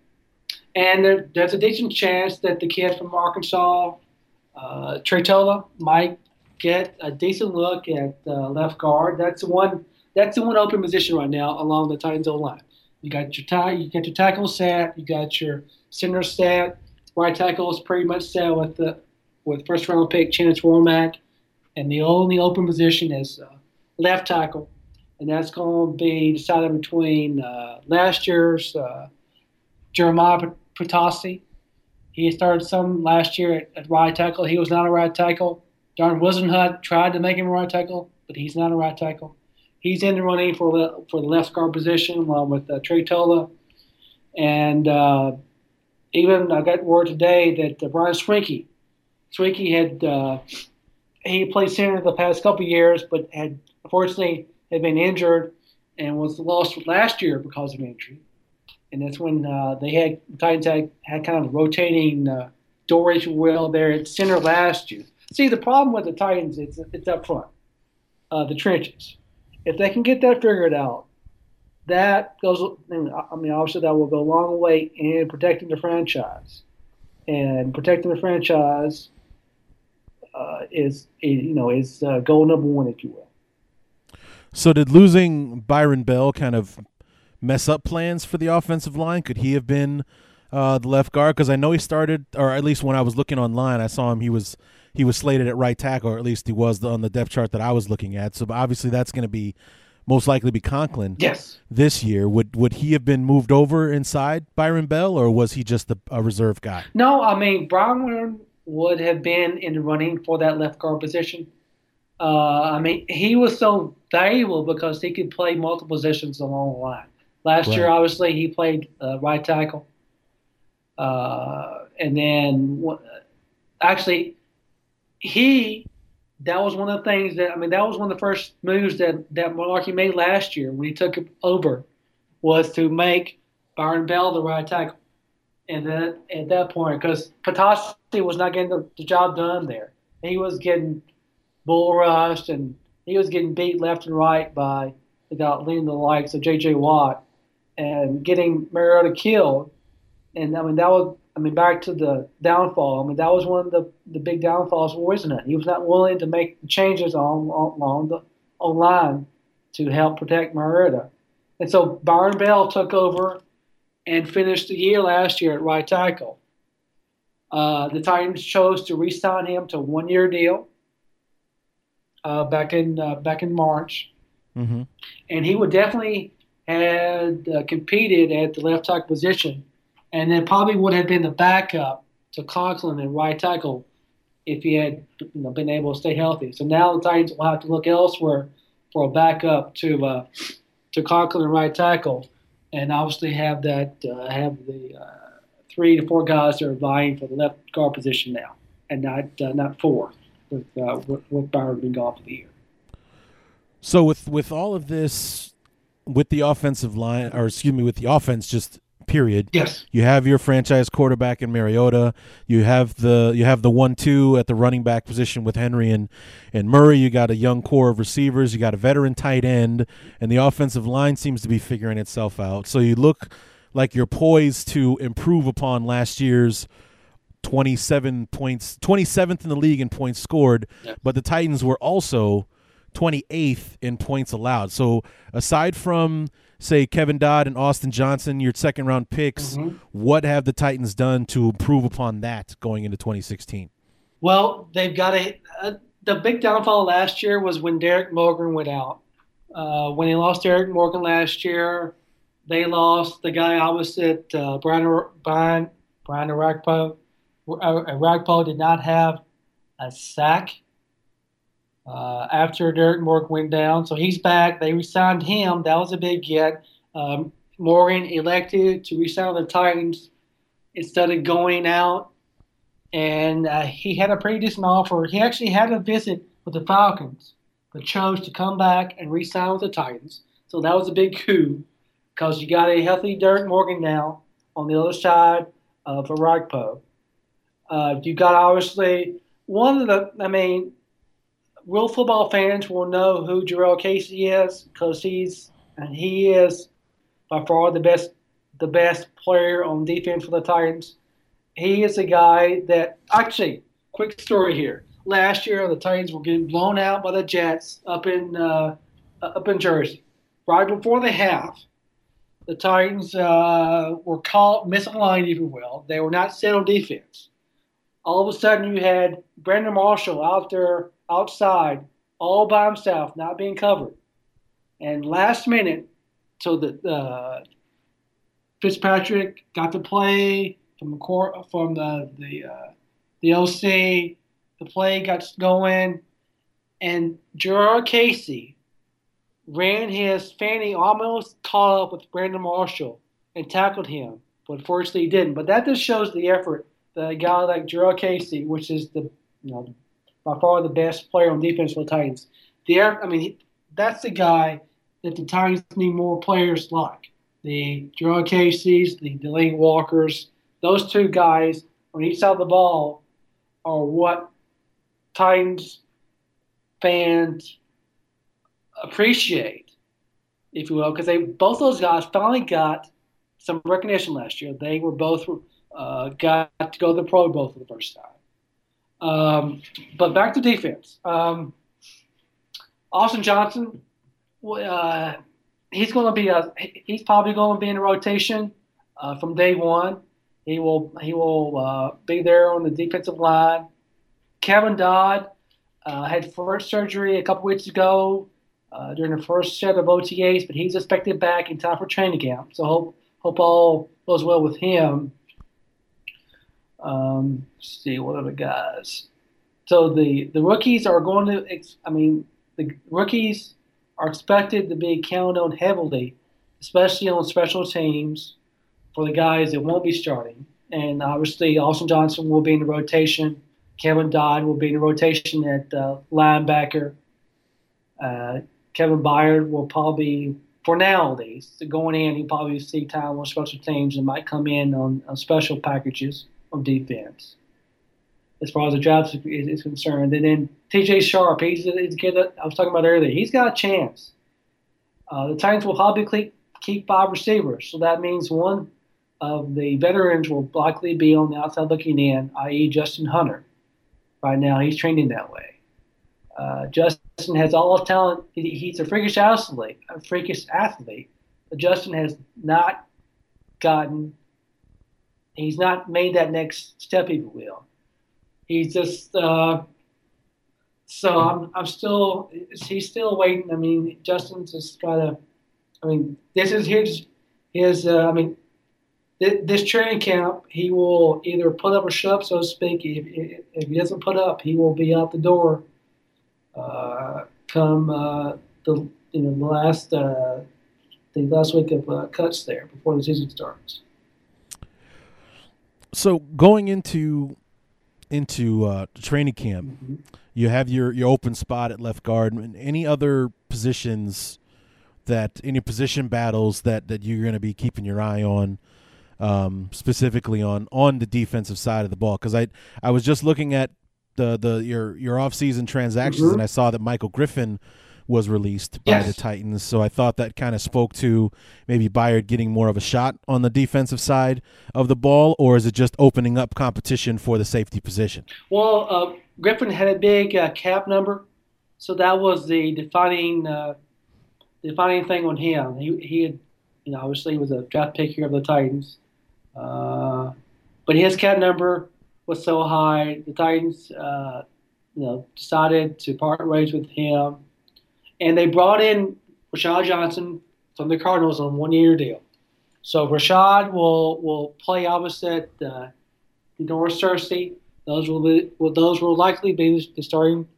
and there, there's a decent chance that the kid from Arkansas, uh, Tretola, might get a decent look at uh, left guard. That's the one. That's the one open position right now along the Titans O line. You got your tie, you got your tackle set, you got your center set. Right tackle is pretty much set with the with first round pick Chance Warmack, and the only open position is uh, left tackle, and that's going to be decided between uh, last year's uh, Jeremiah Poutasi. He started some last year at, at right tackle. He was not a right tackle. Darn Whisenhunt tried to make him a right tackle, but he's not a right tackle. He's in the running for the, for the left guard position along with uh, Tretola. And uh, even I got word today that uh, Brian Schwenke, Schwenke had uh, he played center the past couple years, but had unfortunately had been injured and was lost last year because of injury. And that's when uh, they had Titans had, had kind of rotating uh, you will, there at center last year. See, the problem with the Titans is it's up front, uh, the trenches. If they can get that figured out, that goes. I mean, obviously, that will go a long way in protecting the franchise, and protecting the franchise uh, is, you know, is uh, goal number one, if you will. So did losing Byron Bell kind of mess up plans for the offensive line? Could he have been uh, the left guard? Because I know he started, or at least when I was looking online, I saw him. He was he was slated at right tackle, or at least he was on the depth chart that I was looking at. So obviously that's going to be most likely be Conklin Yes. this year. Would would he have been moved over inside Byron Bell, or was he just a, a reserve guy? No, I mean Brown would have been in the running for that left guard position. Uh, I mean, he was so valuable because he could play multiple positions along the line. Last year, obviously, he played uh, right tackle, uh, and then actually, he that was one of the things that I mean that was one of the first moves that that Mularkey made last year when he took over was to make Byron Bell the right tackle. And then at that point, because Poutasi was not getting the, the job done there, he was getting bull rushed and he was getting beat left and right by the guy leading the likes of J.J. Watt and getting Mariota killed. And I mean that was I mean back to the downfall. I mean that was one of the, the big downfalls for Whisenhunt. He was not willing to make changes on, on along the on line to help protect Mariota. And so Byron Bell took over and finished the year last year at right tackle. Uh, the Titans chose to re-sign him to a one-year deal uh, back in uh, back in March, Mm-hmm. and he would definitely had uh, competed at the left tackle position, and then probably would have been the backup to Conklin and right tackle if he had you know, been able to stay healthy. So now the Titans will have to look elsewhere for a backup to uh, to Conklin and right tackle, and obviously have that uh, have the uh, three to four guys that are vying for the left guard position now, and not uh, not four with uh, with, with Byron being gone for the year. So with with all of this, with the offensive line, or excuse me, with the offense, just period. Yes. You have your franchise quarterback in Mariota. You have the you have the one two at the running back position with Henry and and Murray. You got a young core of receivers. You got a veteran tight end, and the offensive line seems to be figuring itself out. So you look like you're poised to improve upon last year's 27 points 27th in the league in points scored but the titans were also 28th in points allowed. So aside from say Kevin Dodd and Austin Johnson, your second round picks, Mhm. what have the Titans done to improve upon that going into 2016? Well, they've got a, uh the big downfall last year was when Derrick Morgan went out. Uh, when they lost Derrick Morgan last year, they lost the guy opposite uh, Brian Brian Brian Orakpo. Orakpo did not have a sack uh, after Derrick Morgan went down, so he's back. They re-signed him. That was a big get. Um, Morgan elected to resign with the Titans instead of going out and uh, he had a pretty decent offer. He actually had a visit with the Falcons, but chose to come back and re-sign with the Titans. So that was a big coup because you got a healthy Derrick Morgan now on the other side of Orakpo. Uh, you got obviously one of the, I mean, real football fans will know who Jurrell Casey is because he's and he is by far the best the best player on defense for the Titans. He is a guy that actually quick story here. Last year the titans were getting blown out by the jets up in uh, up in jersey. Right before the half the titans uh, were caught misaligned if you will. They were not set on defense. All of a sudden you had brandon marshall out there outside all by himself not being covered and last minute so the uh, fitzpatrick got to play from the court, from the the uh, the OC. The play got going, and Jurrell Casey ran his fanny almost caught up with Brandon Marshall and tackled him, but unfortunately he didn't. But that just shows the effort that a guy like Jurrell Casey, which is the you know by far the best player on defense for the Titans, the I mean that's the guy that the Titans need more players like the Jurrell Casey's, the Delanie Walkers, those two guys on each side of the ball are what Titans fans appreciate, if you will, because they both those guys finally got some recognition last year. They were both uh, got to go to the Pro Bowl for the first time. Um, but back to defense. Um, Austin Johnson, uh, he's going to be a, he's probably going to be in rotation uh, from day one. He will he will uh, be there on the defensive line. Kevin Dodd uh, had first surgery a couple weeks ago uh, during the first set of OTAs, but he's expected back in time for training camp. So hope hope all goes well with him. Um, see what other guys. So the the rookies are going to. I mean, the rookies are expected to be counted on heavily, especially on special teams for the guys that won't be starting. And obviously, Austin Johnson will be in the rotation. Kevin Dodd will be in the rotation at uh, linebacker. Uh, Kevin Byard will probably, for now at least, going in, he'll probably see time on special teams and might come in on, on special packages defense. As far as the draft is, is concerned, and then T.J. Sharpe, he's, he's a kid that I was talking about earlier. He's got a chance. Uh, the Titans will probably keep, keep five receivers, so that means one of the veterans will likely be on the outside looking in, i.e., Justin Hunter. Right now, he's training that way. Uh, Justin has all the talent. He, he's a freakish athlete, a freakish athlete. But Justin has not gotten. He's not made that next step, if you will. He's just. Uh, so I'm. I'm still. He's still waiting. I mean, Justin's just got to. I mean, this is his. His. Uh, I mean, this training camp, he will either put up or shut up, so to speak. If, if he doesn't put up, he will be out the door uh, come uh, the you know the last uh, the last week of uh, cuts there before the season starts. So going into into uh, training camp, mm-hmm. you have your your open spot at left guard. And any other positions that any position battles that that you're going to be keeping your eye on? um, specifically on on the defensive side of the ball because I I was just looking at the the your your offseason transactions mm-hmm. and I saw that Michael Griffin was released by yes. the Titans. So I thought that kind of spoke to maybe Byard getting more of a shot on the defensive side of the ball, or is it just opening up competition for the safety position? Well, uh, Griffin had a big uh, cap number so that was the defining uh, defining thing on him. He he had, you know, obviously was a draft pick here of the Titans, uh, but his cap number was so high. The Titans, uh, you know, decided to part ways with him, and they brought in Rashad Johnson from the Cardinals on a one year deal. So Rashad will will play opposite uh, Norris Searcy. Those will be, well, those will likely be the starting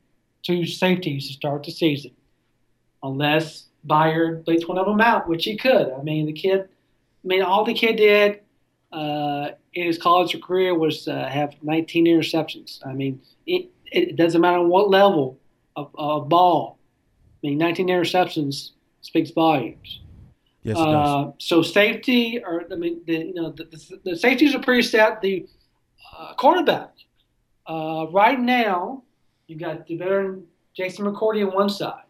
two safeties to start the season, unless Byard bleeds one of them out, which he could. I mean, the kid. I mean, all the kid did uh, in his college career was uh, have 19 interceptions. I mean, it, it doesn't matter what level of, of ball. I mean, 19 interceptions speaks volumes. Yes, it does. Uh, so safety, or I mean, the, you know, the, the, the safeties are pretty set. The uh, cornerback, uh, right now, you've got the veteran Jason McCourty on one side.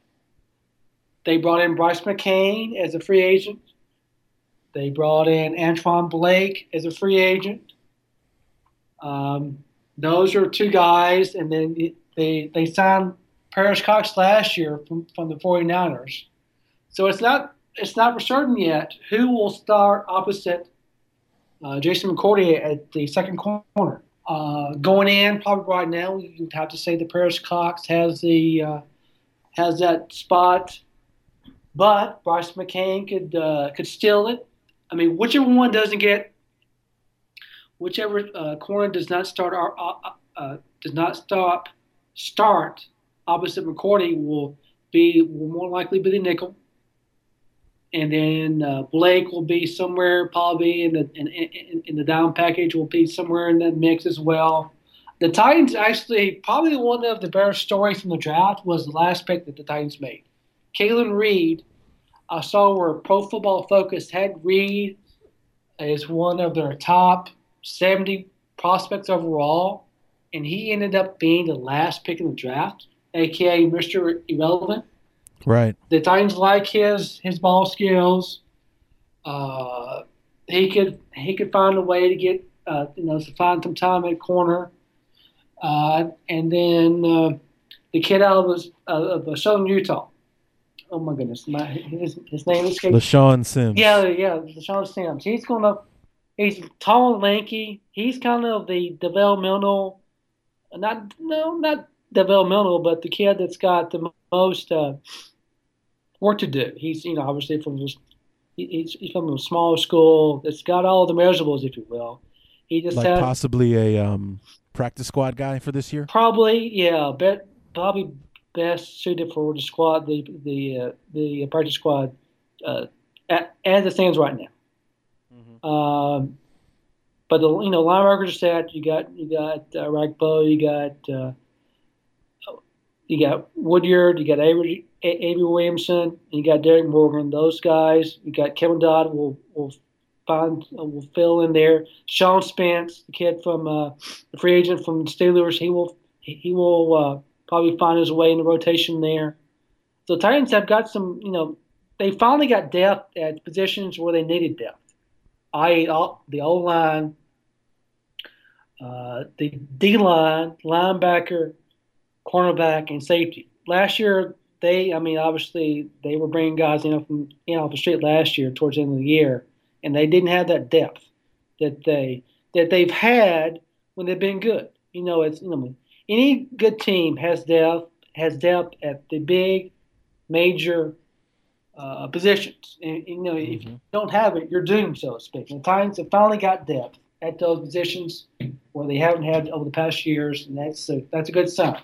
They brought in Brice McCain as a free agent. They brought in Antwon Blake as a free agent. Um, those are two guys, and then they they signed Perrish Cox last year from, from the 49ers. So it's not it's not for certain yet who will start opposite uh, Jason McCourty at the second corner. Uh, going in, probably right now, you'd have to say that Perrish Cox has the uh, has that spot, but Brice McCain could uh, could steal it. I mean, whichever one doesn't get, whichever uh, corner does not start uh, uh, does not stop start opposite McCourty will be will more likely be the nickel and then uh, Blake will be somewhere probably in the in, in, in, the down package will be somewhere in that mix as well. The Titans actually probably one of the better stories from the draft was the last pick that the Titans made. Kalan Reed, I saw where Pro Football Focus had Reed as one of their top 70 prospects overall, and he ended up being the last pick in the draft, aka Mr. Irrelevant. Right. The Titans like his his ball skills. Uh, he could he could find a way to get uh, you know to find some time at corner, uh, and then uh, the kid out of, uh, of Southern Utah. Oh my goodness, my, his, his name is LeShaun Sims. Yeah, yeah, LeShaun Sims. He's gonna he's tall and lanky. He's kind of the developmental, not no not developmental, but the kid that's got the most uh, work to do. He's, you know, obviously from just he's, he's from a small school that's got all the measurables, if you will. He just like had possibly a um, practice squad guy for this year. Probably, yeah, bet probably best suited for the squad, the the uh, the practice squad, uh, as it stands right now. Mm-hmm. Um, but the you know linebackers are set. You got you got uh, Ragbo, you got uh, you got Woodyard, you got Avery, Williamson, you got Derrick Morgan. Those guys, you got Kevin Dodd will will find will fill in there. Sean Spence, the kid from uh, the free agent from Steelers, he will he will uh, probably find his way in the rotation there. So Titans have got some, you know, they finally got depth at positions where they needed depth. I the O line, uh, the D line, linebacker, cornerback, and safety. Last year, they, I mean, obviously they were bringing guys in from you know off the street last year towards the end of the year, and they didn't have that depth that they that they've had when they've been good. You know, it's you know any good team has depth has depth at the big major uh, positions. And you know, mm-hmm. if you don't have it, you're doomed, so to speak. And the Titans have finally got depth at those positions where they haven't had over the past years, and that's a, that's a good sign.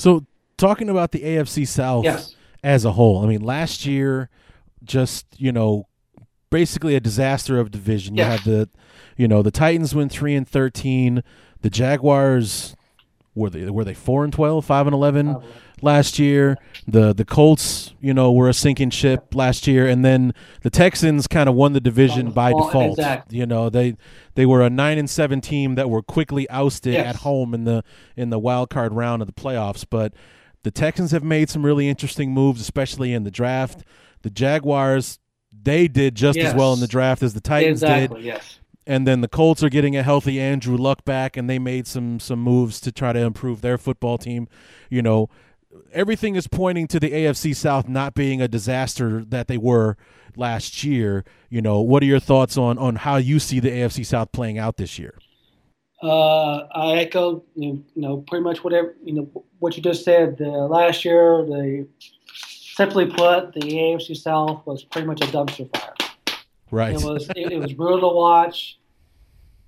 So, talking about the AFC South yes. as a whole, I mean, last year, just you know, basically a disaster of division. You had the, you know, the Titans went three and thirteen. The Jaguars were they were they four and 12, 5 and eleven last year. The the Colts, you know, were a sinking ship last year, and then the Texans kind of won the division by default. Exactly. You know, they they were a nine and seven team that were quickly ousted yes. at home in the in the wild card round of the playoffs. But the Texans have made some really interesting moves, especially in the draft. The Jaguars, they did just yes. as well in the draft as the Titans exactly, did. Yes. and then the Colts are getting a healthy Andrew Luck back, and they made some some moves to try to improve their football team. You know, everything is pointing to the AFC South not being a disaster that they were last year. You know, what are your thoughts on on how you see the AFC South playing out this year? Uh, I echo, you know, pretty much whatever you know what you just said. The last year, the simply put, the AFC South was pretty much a dumpster fire. Right. It was it, it was brutal to watch.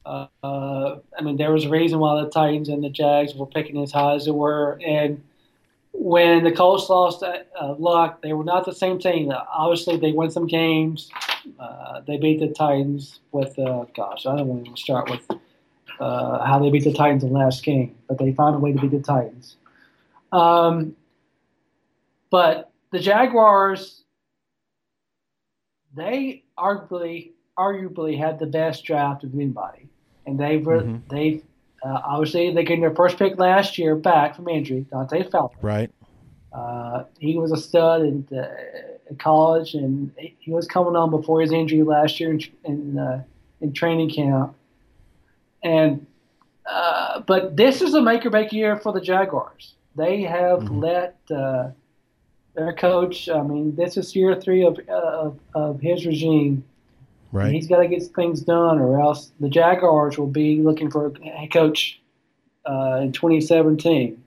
Uh, uh, I mean, there was a reason why the Titans and the Jags were picking as high as they were, and when the Colts lost uh, Luck, they were not the same team. obviously, they won some games. Uh, they beat the Titans with, uh, gosh, I don't want to start with uh, how they beat the Titans in the last game, but they found a way to beat the Titans. Um, but the Jaguars, they arguably arguably had the best draft of anybody, and they've mm-hmm. they've uh, obviously they getting their first pick last year back from injury, Dante Fowler. Right. Uh, he was a stud in, uh, in, college, and he was coming on before his injury last year in in, uh, in training camp. And uh, but this is a make or break year for the Jaguars. They have mm-hmm. let uh, their coach. I mean, this is year three of of, of his regime. Right. And he's got to get things done, or else the Jaguars will be looking for a head coach uh, in 2017.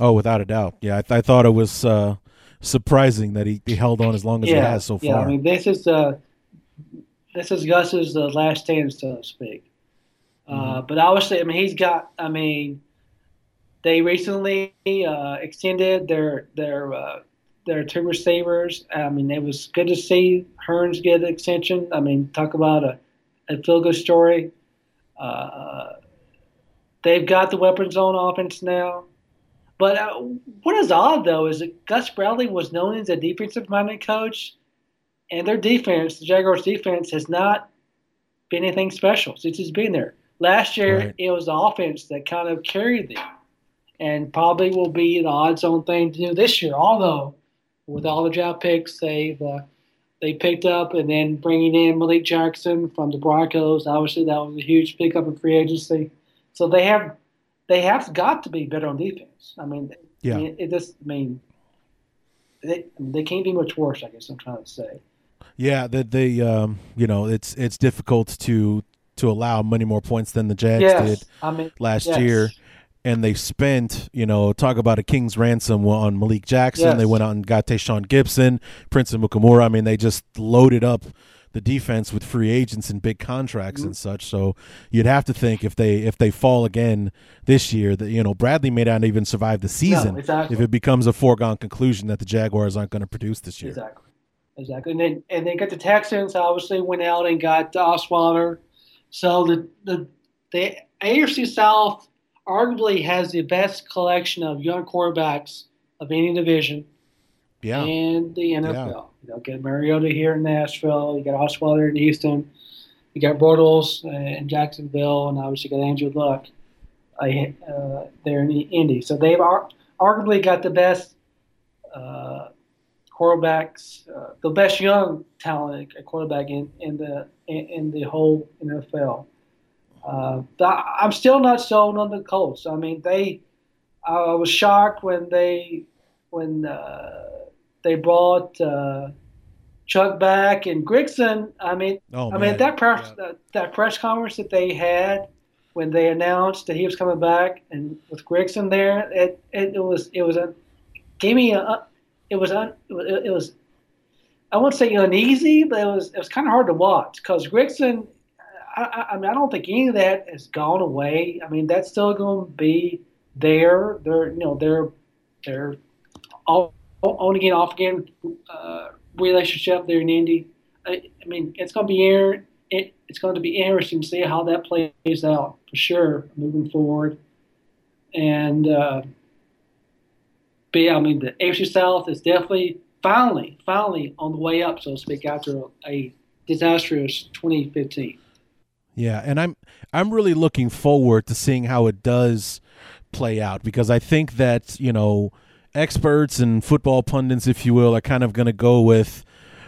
Oh, without a doubt. Yeah, I, th- I thought it was uh, surprising that he, he held on as long as yeah, he has so far. Yeah, I mean, this is uh, this is Gus's uh, last stand, so to speak. Uh, mm-hmm. but obviously, I mean, he's got. I mean, they recently uh, extended their their uh, their two receivers. I mean, it was good to see Hurns get an extension. I mean, talk about a, a feel good story. Uh, they've got the weapons on offense now. But uh, what is odd, though, is that Gus Bradley was known as a defensive minded coach, and their defense, the Jaguars' defense, has not been anything special since he's been there. Last year, right. it was the offense that kind of carried them, and probably will be the odds on thing to do this year, although with all the draft picks they've uh, they picked up, and then bringing in Malik Jackson from the Broncos. Obviously, that was a huge pickup in free agency. So they have they have got to be better on defense. I mean, yeah, I mean, it just I mean they they can't be much worse. I guess I'm trying to say. Yeah, that they um, you know it's it's difficult to to allow many more points than the Jags yes, did I mean, last yes. year and they spent, you know, talk about a king's ransom on Malik Jackson. Yes. They went out and got Tashaun Gipson, Prince Amukamara. I mean, they just loaded up the defense with free agents and big contracts mm-hmm. and such. So you'd have to think if they if they fall again this year, that you know Bradley may not even survive the season no, exactly. if it becomes a foregone conclusion that the Jaguars aren't going to produce this year. Exactly, exactly. And then and then got the Texans. Obviously went out and got Osweiler. So the the the AFC South arguably has the best collection of young quarterbacks of any division yeah. in the NFL. Yeah. You know, get Mariota here in Nashville. You got Osweiler in Houston. You got Bortles in Jacksonville, and obviously you got Andrew Luck uh, there in Indy. So they've ar- arguably got the best uh, quarterbacks, uh, the best young talent quarterback in, in the in, in the whole NFL. Uh, I'm still not sold on the Colts. I mean, they. I was shocked when they when uh, they brought uh, Chuck back and Grigson. I mean, oh, I mean that press yeah. that press conference that they had when they announced that he was coming back and with Grigson there, it it, it was it was a gave me a it was un, it was I won't say uneasy, but it was it was kind of hard to watch because Grigson I, I, mean, I don't think any of that has gone away. I mean, that's still going to be there. They're, you know, they're, they're all, on again, off again uh, relationship there in Indy. I, I mean, it's going to be air, it, it's going to be interesting to see how that plays out for sure moving forward. And, uh, but yeah, I mean, the AFC South is definitely finally, finally on the way up, so to speak, after a disastrous 2015. Yeah, and I'm I'm really looking forward to seeing how it does play out because I think that, you know, experts and football pundits if you will are kind of going to go with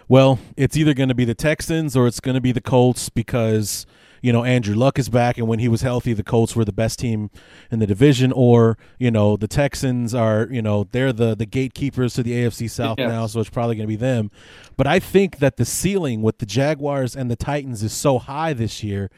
well, it's either going to be the Texans or it's going to be the Colts because you know Andrew Luck is back, and when he was healthy, the Colts were the best team in the division, or you know the Texans are you know they're the the gatekeepers to the AFC South Yes. now, so it's probably going to be them. But I think that the ceiling with the Jaguars and the Titans is so high this year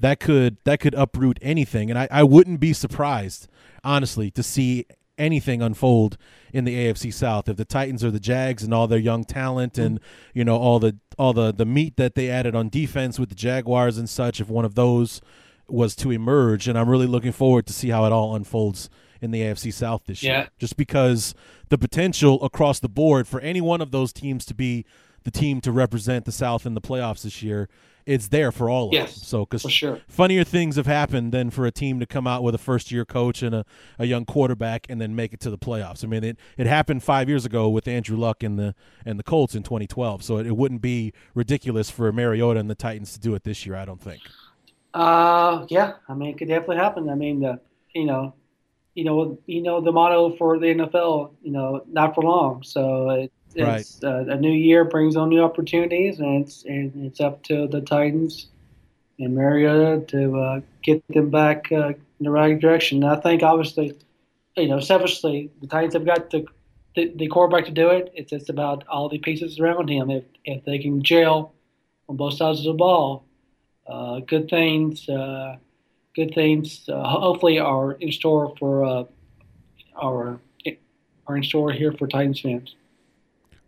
that could that could uproot anything, and I, I wouldn't be surprised honestly to see anything unfold in the AFC South if the Titans or the Jags and all their young talent and you know all the all the the meat that they added on defense with the Jaguars and such if one of those was to emerge and I'm really looking forward to see how it all unfolds in the AFC South this Yeah. year just because the potential across the board for any one of those teams to be the team to represent the South in the playoffs this year it's there for all of us. Yes, them so for sure. funnier things have happened than for a team to come out with a first year coach and a, a young quarterback and then make it to the playoffs. I mean, it, it happened five years ago with Andrew Luck and the and the Colts in 2012. So it, it wouldn't be ridiculous for Mariota and the Titans to do it this year. I don't think. Uh, yeah, I mean, it could definitely happen. I mean, the, you know, you know, you know, the motto for the NFL, you know, not for long. So it, it's uh, a new year brings on new opportunities, and it's and it's up to the Titans and Mariota to uh, get them back uh, in the right direction. And I think obviously, you know, selfishly, the Titans have got the the, the quarterback to do it. It's just about all the pieces around him. If if they can gel on both sides of the ball, uh, good things, uh, good things. Uh, hopefully, are in store for our are in store here for Titans fans.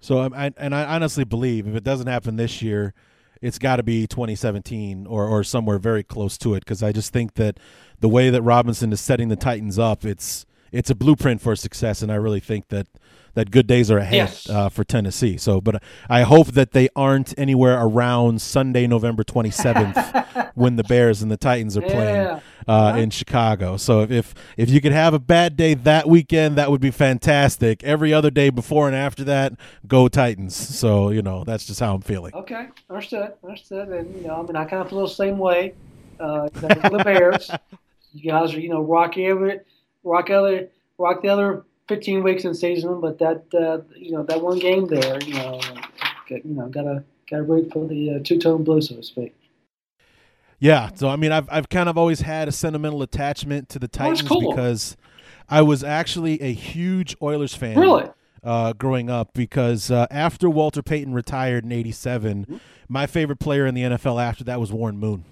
So I, and I honestly believe if it doesn't happen this year, it's got to be 2017 or or somewhere very close to it. Because I just think that the way that Robinson is setting the Titans up, it's it's a blueprint for success, and I really think that that good days are ahead Yes. uh, for Tennessee. So, but I hope that they aren't anywhere around Sunday, November 27th, when the Bears and the Titans are playing Yeah. uh, in Chicago. So if, if you could have a bad day that weekend, that would be fantastic. Every other day before and after that, go Titans. So you know that's just how I'm feeling. Okay, understood, understood. And you know, I mean, I kind of feel the same way. Uh, the Bears, you guys are you know rock every, rock other, rock the other 15 weeks in season, but that uh, you know that one game there, you know, you know, gotta gotta root for the uh, two tone blue, so to speak. Yeah. So I mean, I've I've kind of always had a sentimental attachment to the Oh, Titans cool. because I was actually a huge Oilers fan. Really? uh, growing up because uh, after Walter Payton retired in '87, Mm-hmm. my favorite player in the NFL after that was Warren Moon.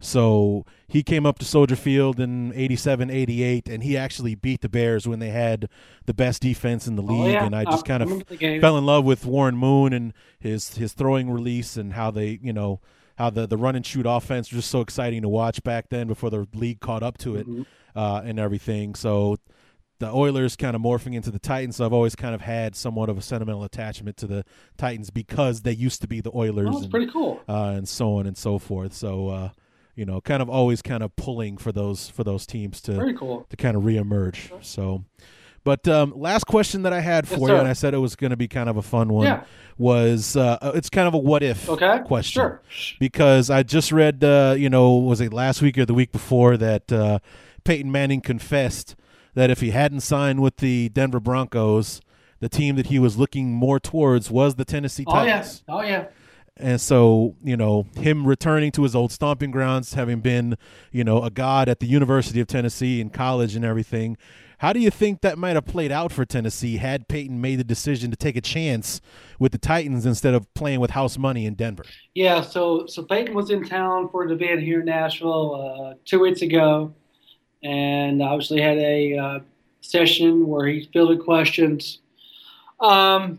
So he came up to Soldier Field in 87, 88, and he actually beat the Bears when they had the best defense in the league. Oh, yeah. And I just kind of remember the game. fell in love with Warren Moon and his his throwing release and how they, you know, how the, the run and shoot offense was just so exciting to watch back then before the league caught up to it Mm-hmm. uh, and everything. So the Oilers kind of morphing into the Titans. So I've always kind of had somewhat of a sentimental attachment to the Titans because they used to be the Oilers Oh, that's and, pretty cool. uh, and so on and so forth. So uh, you know, kind of always kind of pulling for those for those teams to cool. to kind of reemerge. So, but um, last question that I had Yes, for you, sir. and I said it was going to be kind of a fun one, Yeah. was uh, it's kind of a what if Okay. question Sure. because I just read, uh, you know, was it last week or the week before that uh, Peyton Manning confessed that if he hadn't signed with the Denver Broncos, the team that he was looking more towards was the Tennessee Oh yeah. Titans. Oh yeah. And so, you know, him returning to his old stomping grounds, having been, you know, a god at the University of Tennessee in college and everything. How do you think that might have played out for Tennessee had Peyton made the decision to take a chance with the Titans instead of playing with house money in Denver? Yeah, so so Peyton was in town for an event here in Nashville uh, two weeks ago, and obviously had a uh, session where he fielded questions. Um,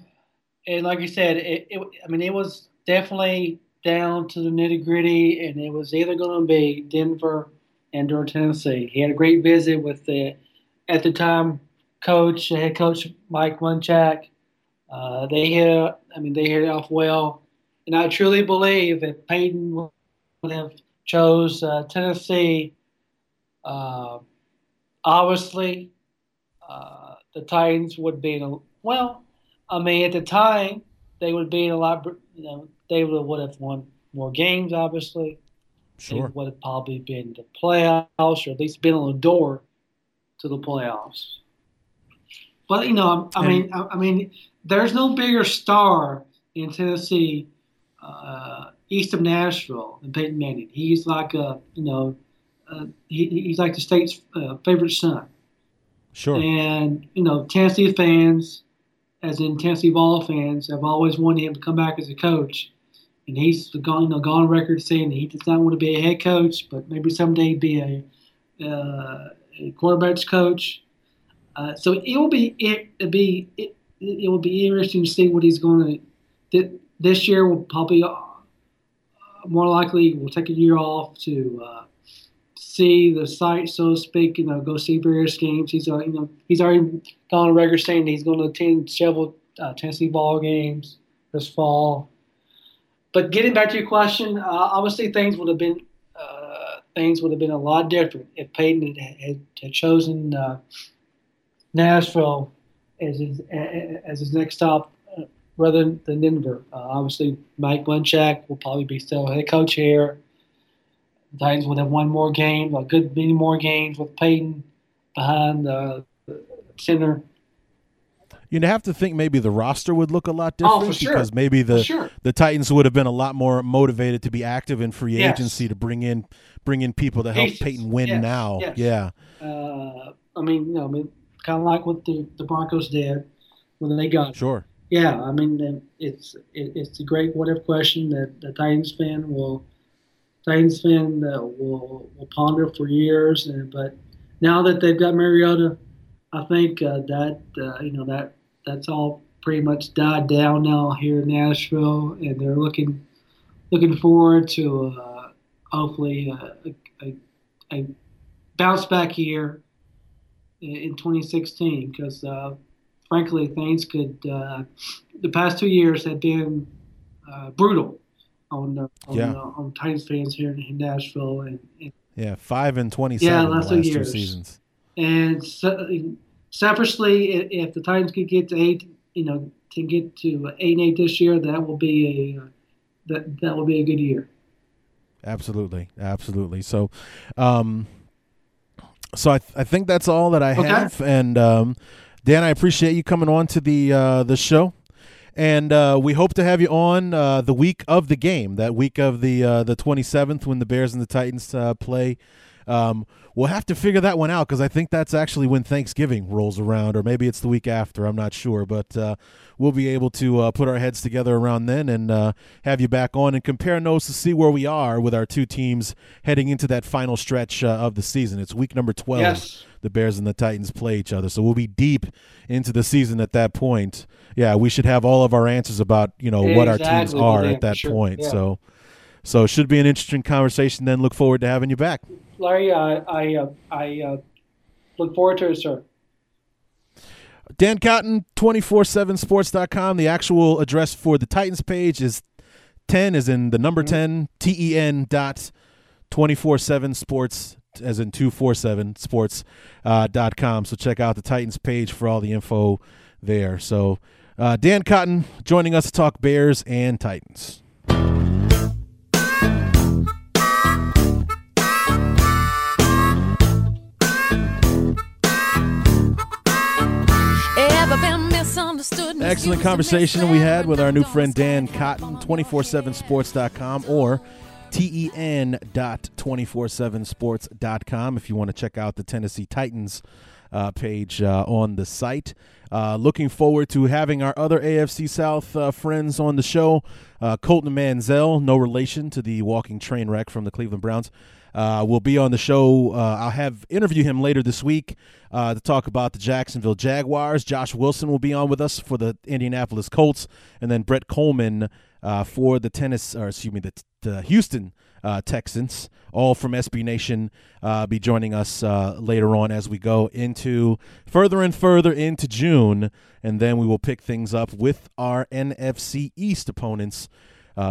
and like you said, it, it, I mean, it was definitely down to the nitty gritty, and it was either going to be Denver and or Tennessee. He had a great visit with the at the time coach, head coach Mike Munchak. Uh, they hit, I mean, they hit it off well. And I truly believe if Peyton would have chose uh, Tennessee, uh, obviously uh, the Titans would be in a well. I mean, at the time they would be in a lot. You know, they would would have won more games. Obviously, they would have probably been the playoffs, or at least been on the door to the playoffs. But you know, I, I mean, I, I mean, there's no bigger star in Tennessee uh, east of Nashville than Peyton Manning. He's like a you know uh, he, he's like the state's uh, favorite son. Sure. And you know Tennessee fans, as in Tennessee ball fans, have always wanted him to come back as a coach. And he's gone, record saying that he does not want to be a head coach, but maybe someday be a, uh, a quarterbacks coach. Uh, so it will be it will be it, it will be interesting to see what he's going to. This year will probably uh, more likely will take a year off to uh, see the site, so to speak. You know, go see various games. He's uh, you know he's already gone on record saying he's going to attend several uh, Tennessee ball games this fall. But getting back to your question, uh, obviously things would have been uh, things would have been a lot different if Peyton had, had, had chosen uh, Nashville as his as his next stop uh, rather than Denver. Obviously, Mike Munchak will probably be still head coach here. The Titans would have won more games, a good many more games with Peyton behind the center. You'd have to think maybe the roster would look a lot different oh, sure. because maybe the sure. the Titans would have been a lot more motivated to be active in free yes. agency to bring in bring in people to help Pieces. Peyton win yes. now. Yes. Yeah. Uh, I mean, you know, I mean, kind of like what the, the Broncos did when they got. Sure. Yeah, I mean, it's it, it's a great what if question that the Titans fan will Titans fan uh, will will ponder for years. And, but now that they've got Mariota, I think uh, that uh, you know that that's all pretty much died down now here in Nashville, and they're looking looking forward to uh, hopefully a, a, a, bounce back year in 2016 because uh, frankly things could uh, the past two years have been uh, brutal on on, yeah. on Titans fans here in Nashville and, and yeah five and 27 yeah, the last last two, seasons and so, selfishly if the Titans could get to eight you know to get to eight and eight this year that will be a that that will be a good year absolutely absolutely so um so I, th- I think that's all that I Okay. have. And um, Dan, I appreciate you coming on to the uh, the show. And uh, we hope to have you on uh, the week of the game, that week of the uh, the 27th when the Bears and the Titans uh, play. Um, we'll have to figure that one out because I think that's actually when Thanksgiving rolls around, or maybe it's the week after. I'm not sure, but uh, we'll be able to uh, put our heads together around then and uh, have you back on and compare notes to see where we are with our two teams heading into that final stretch uh, of the season. It's week number 12 yes the Bears and the Titans play each other. So we'll be deep into the season at that point. Yeah, we should have all of our answers about you know what our teams are yeah, at that sure, point. yeah. So, so it should be an interesting conversation. Then look forward to having you back. Larry I I uh, I uh, look forward to it sir Dan Cotton, 247sports.com. The actual address for the Titans page is 10 is in the number 10, T-E-N dot 247 sports as in 247 sports uh, dot com. So check out the Titans page for all the info there. So uh, Dan Cotton joining us to talk Bears and Titans. Misunderstood, Excellent conversation we had with our new friend Dan? Cotton, 247sports.com or E ten.247sports.com if you want to check out the Tennessee Titans uh, page uh, on the site. Uh, looking forward to having our other AFC South uh, friends on the show. Uh, Colton Manziel, no relation to the walking train wreck from the Cleveland Browns, uh, will be on the show. Uh, I'll have interview him later this week uh, to talk about the Jacksonville Jaguars. Josh Wilson will be on with us for the Indianapolis Colts, and then Brett Coleman uh, for the tennis, or excuse me, the, the Houston uh, Texans, all from SB Nation, uh, be joining us later on as we go into further and further into June, and then we will pick things up with our NFC East opponents,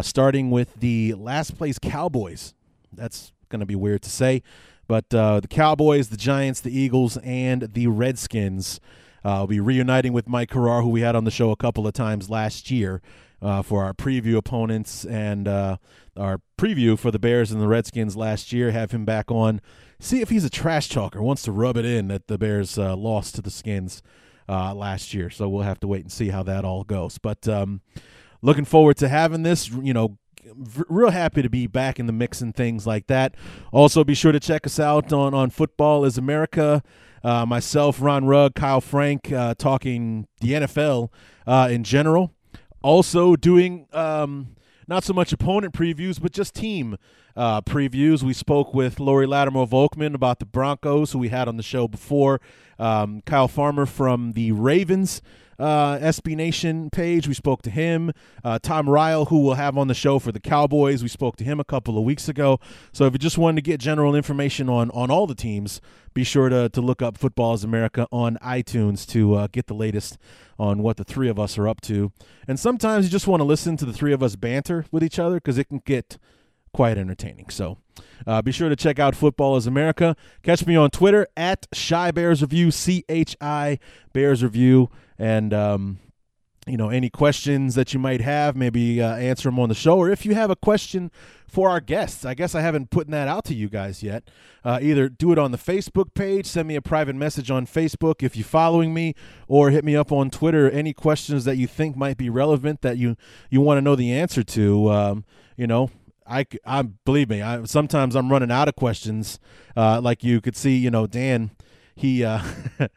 starting with the last place Cowboys. That's going to be weird to say, but uh, the Cowboys, the Giants, the Eagles, and the Redskins. Uh, will be reuniting with Mike Carrar, who we had on the show a couple of times last year uh, for our preview opponents and uh, our preview for the Bears and the Redskins last year. Have him back on. See if he's a trash talker, wants to rub it in that the Bears uh, lost to the Skins uh, last year. So we'll have to wait and see how that all goes. But um, looking forward to having this. You know, real happy to be back in the mix and things like that. Also, be sure to check us out on on Football is America. Uh, myself, Ron Rugg, Kyle Frank, uh, talking the NFL uh, in general. Also doing um, not so much opponent previews, but just team uh, previews. We spoke with Lori Lattimore Volkman about the Broncos, who we had on the show before. Um, Kyle Farmer from the Ravens uh, SB Nation page. We spoke to him. Uh, Tom Ryle, who we'll have on the show for the Cowboys. We spoke to him a couple of weeks ago. So if you just wanted to get general information on on all the teams, be sure to to look up Football is America on iTunes to uh, get the latest on what the three of us are up to. And sometimes you just want to listen to the three of us banter with each other because it can get quite entertaining. So uh, be sure to check out Football is America. Catch me on Twitter at Chi Bears Review, C H I Bears Review. And, um, you know, any questions that you might have, maybe uh, answer them on the show. Or if you have a question for our guests, I guess I haven't put that out to you guys yet. Uh, either do it on the Facebook page, send me a private message on Facebook if you're following me, or hit me up on Twitter. Any questions that you think might be relevant that you, you want to know the answer to, um, you know, I, I believe me. I, sometimes I'm running out of questions. Uh, like you could see, you know, Dan he, uh,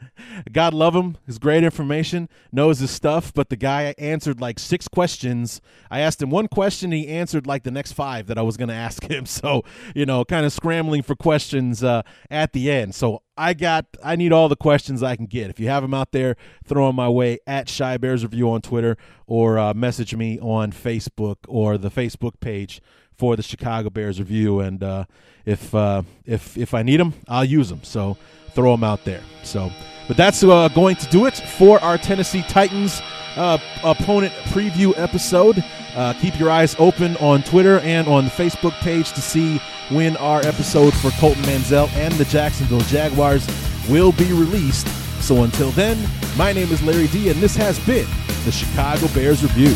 God love him, his great information, knows his stuff. But the guy answered like six questions. I asked him one question, he answered like the next five that I was going to ask him. So you know, kind of scrambling for questions uh, at the end. So I got, I need all the questions I can get. If you have them out there, throw them my way at Chi Bears Review on Twitter or uh, message me on Facebook or the Facebook page for the Chicago Bears Review. And uh, if uh, if if I need them, I'll use them. So throw them out there. So, but that's uh, going to do it for our Tennessee Titans uh, opponent preview episode. Uh, keep your eyes open on Twitter and on the Facebook page to see when our episode for Colton Manziel and the Jacksonville Jaguars will be released. So until then, my name is Larry D, and this has been the Chicago Bears Review.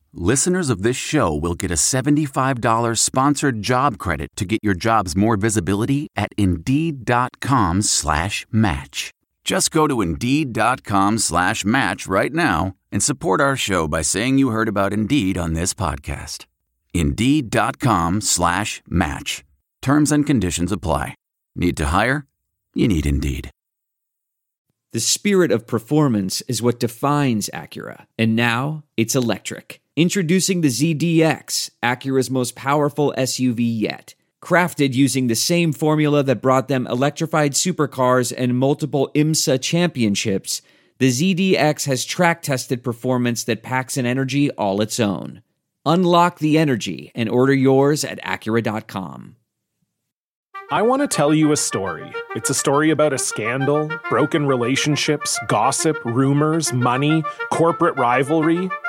listeners of this show will get a $75 sponsored job credit to get your jobs more visibility at Indeed.com slash match. Just go to Indeed.com slash match right now and support our show by saying you heard about Indeed on this podcast. Indeed.com slash match. Terms and conditions apply. Need to hire? You need Indeed. The spirit of performance is what defines Acura, and now it's electric. Introducing the ZDX, Acura's most powerful SUV yet. Crafted using the same formula that brought them electrified supercars and multiple IMSA championships, the ZDX has track tested performance that packs an energy all its own. Unlock the energy and order yours at Acura.com. I want to tell you a story. It's a story about a scandal, broken relationships, gossip, rumors, money, corporate rivalry,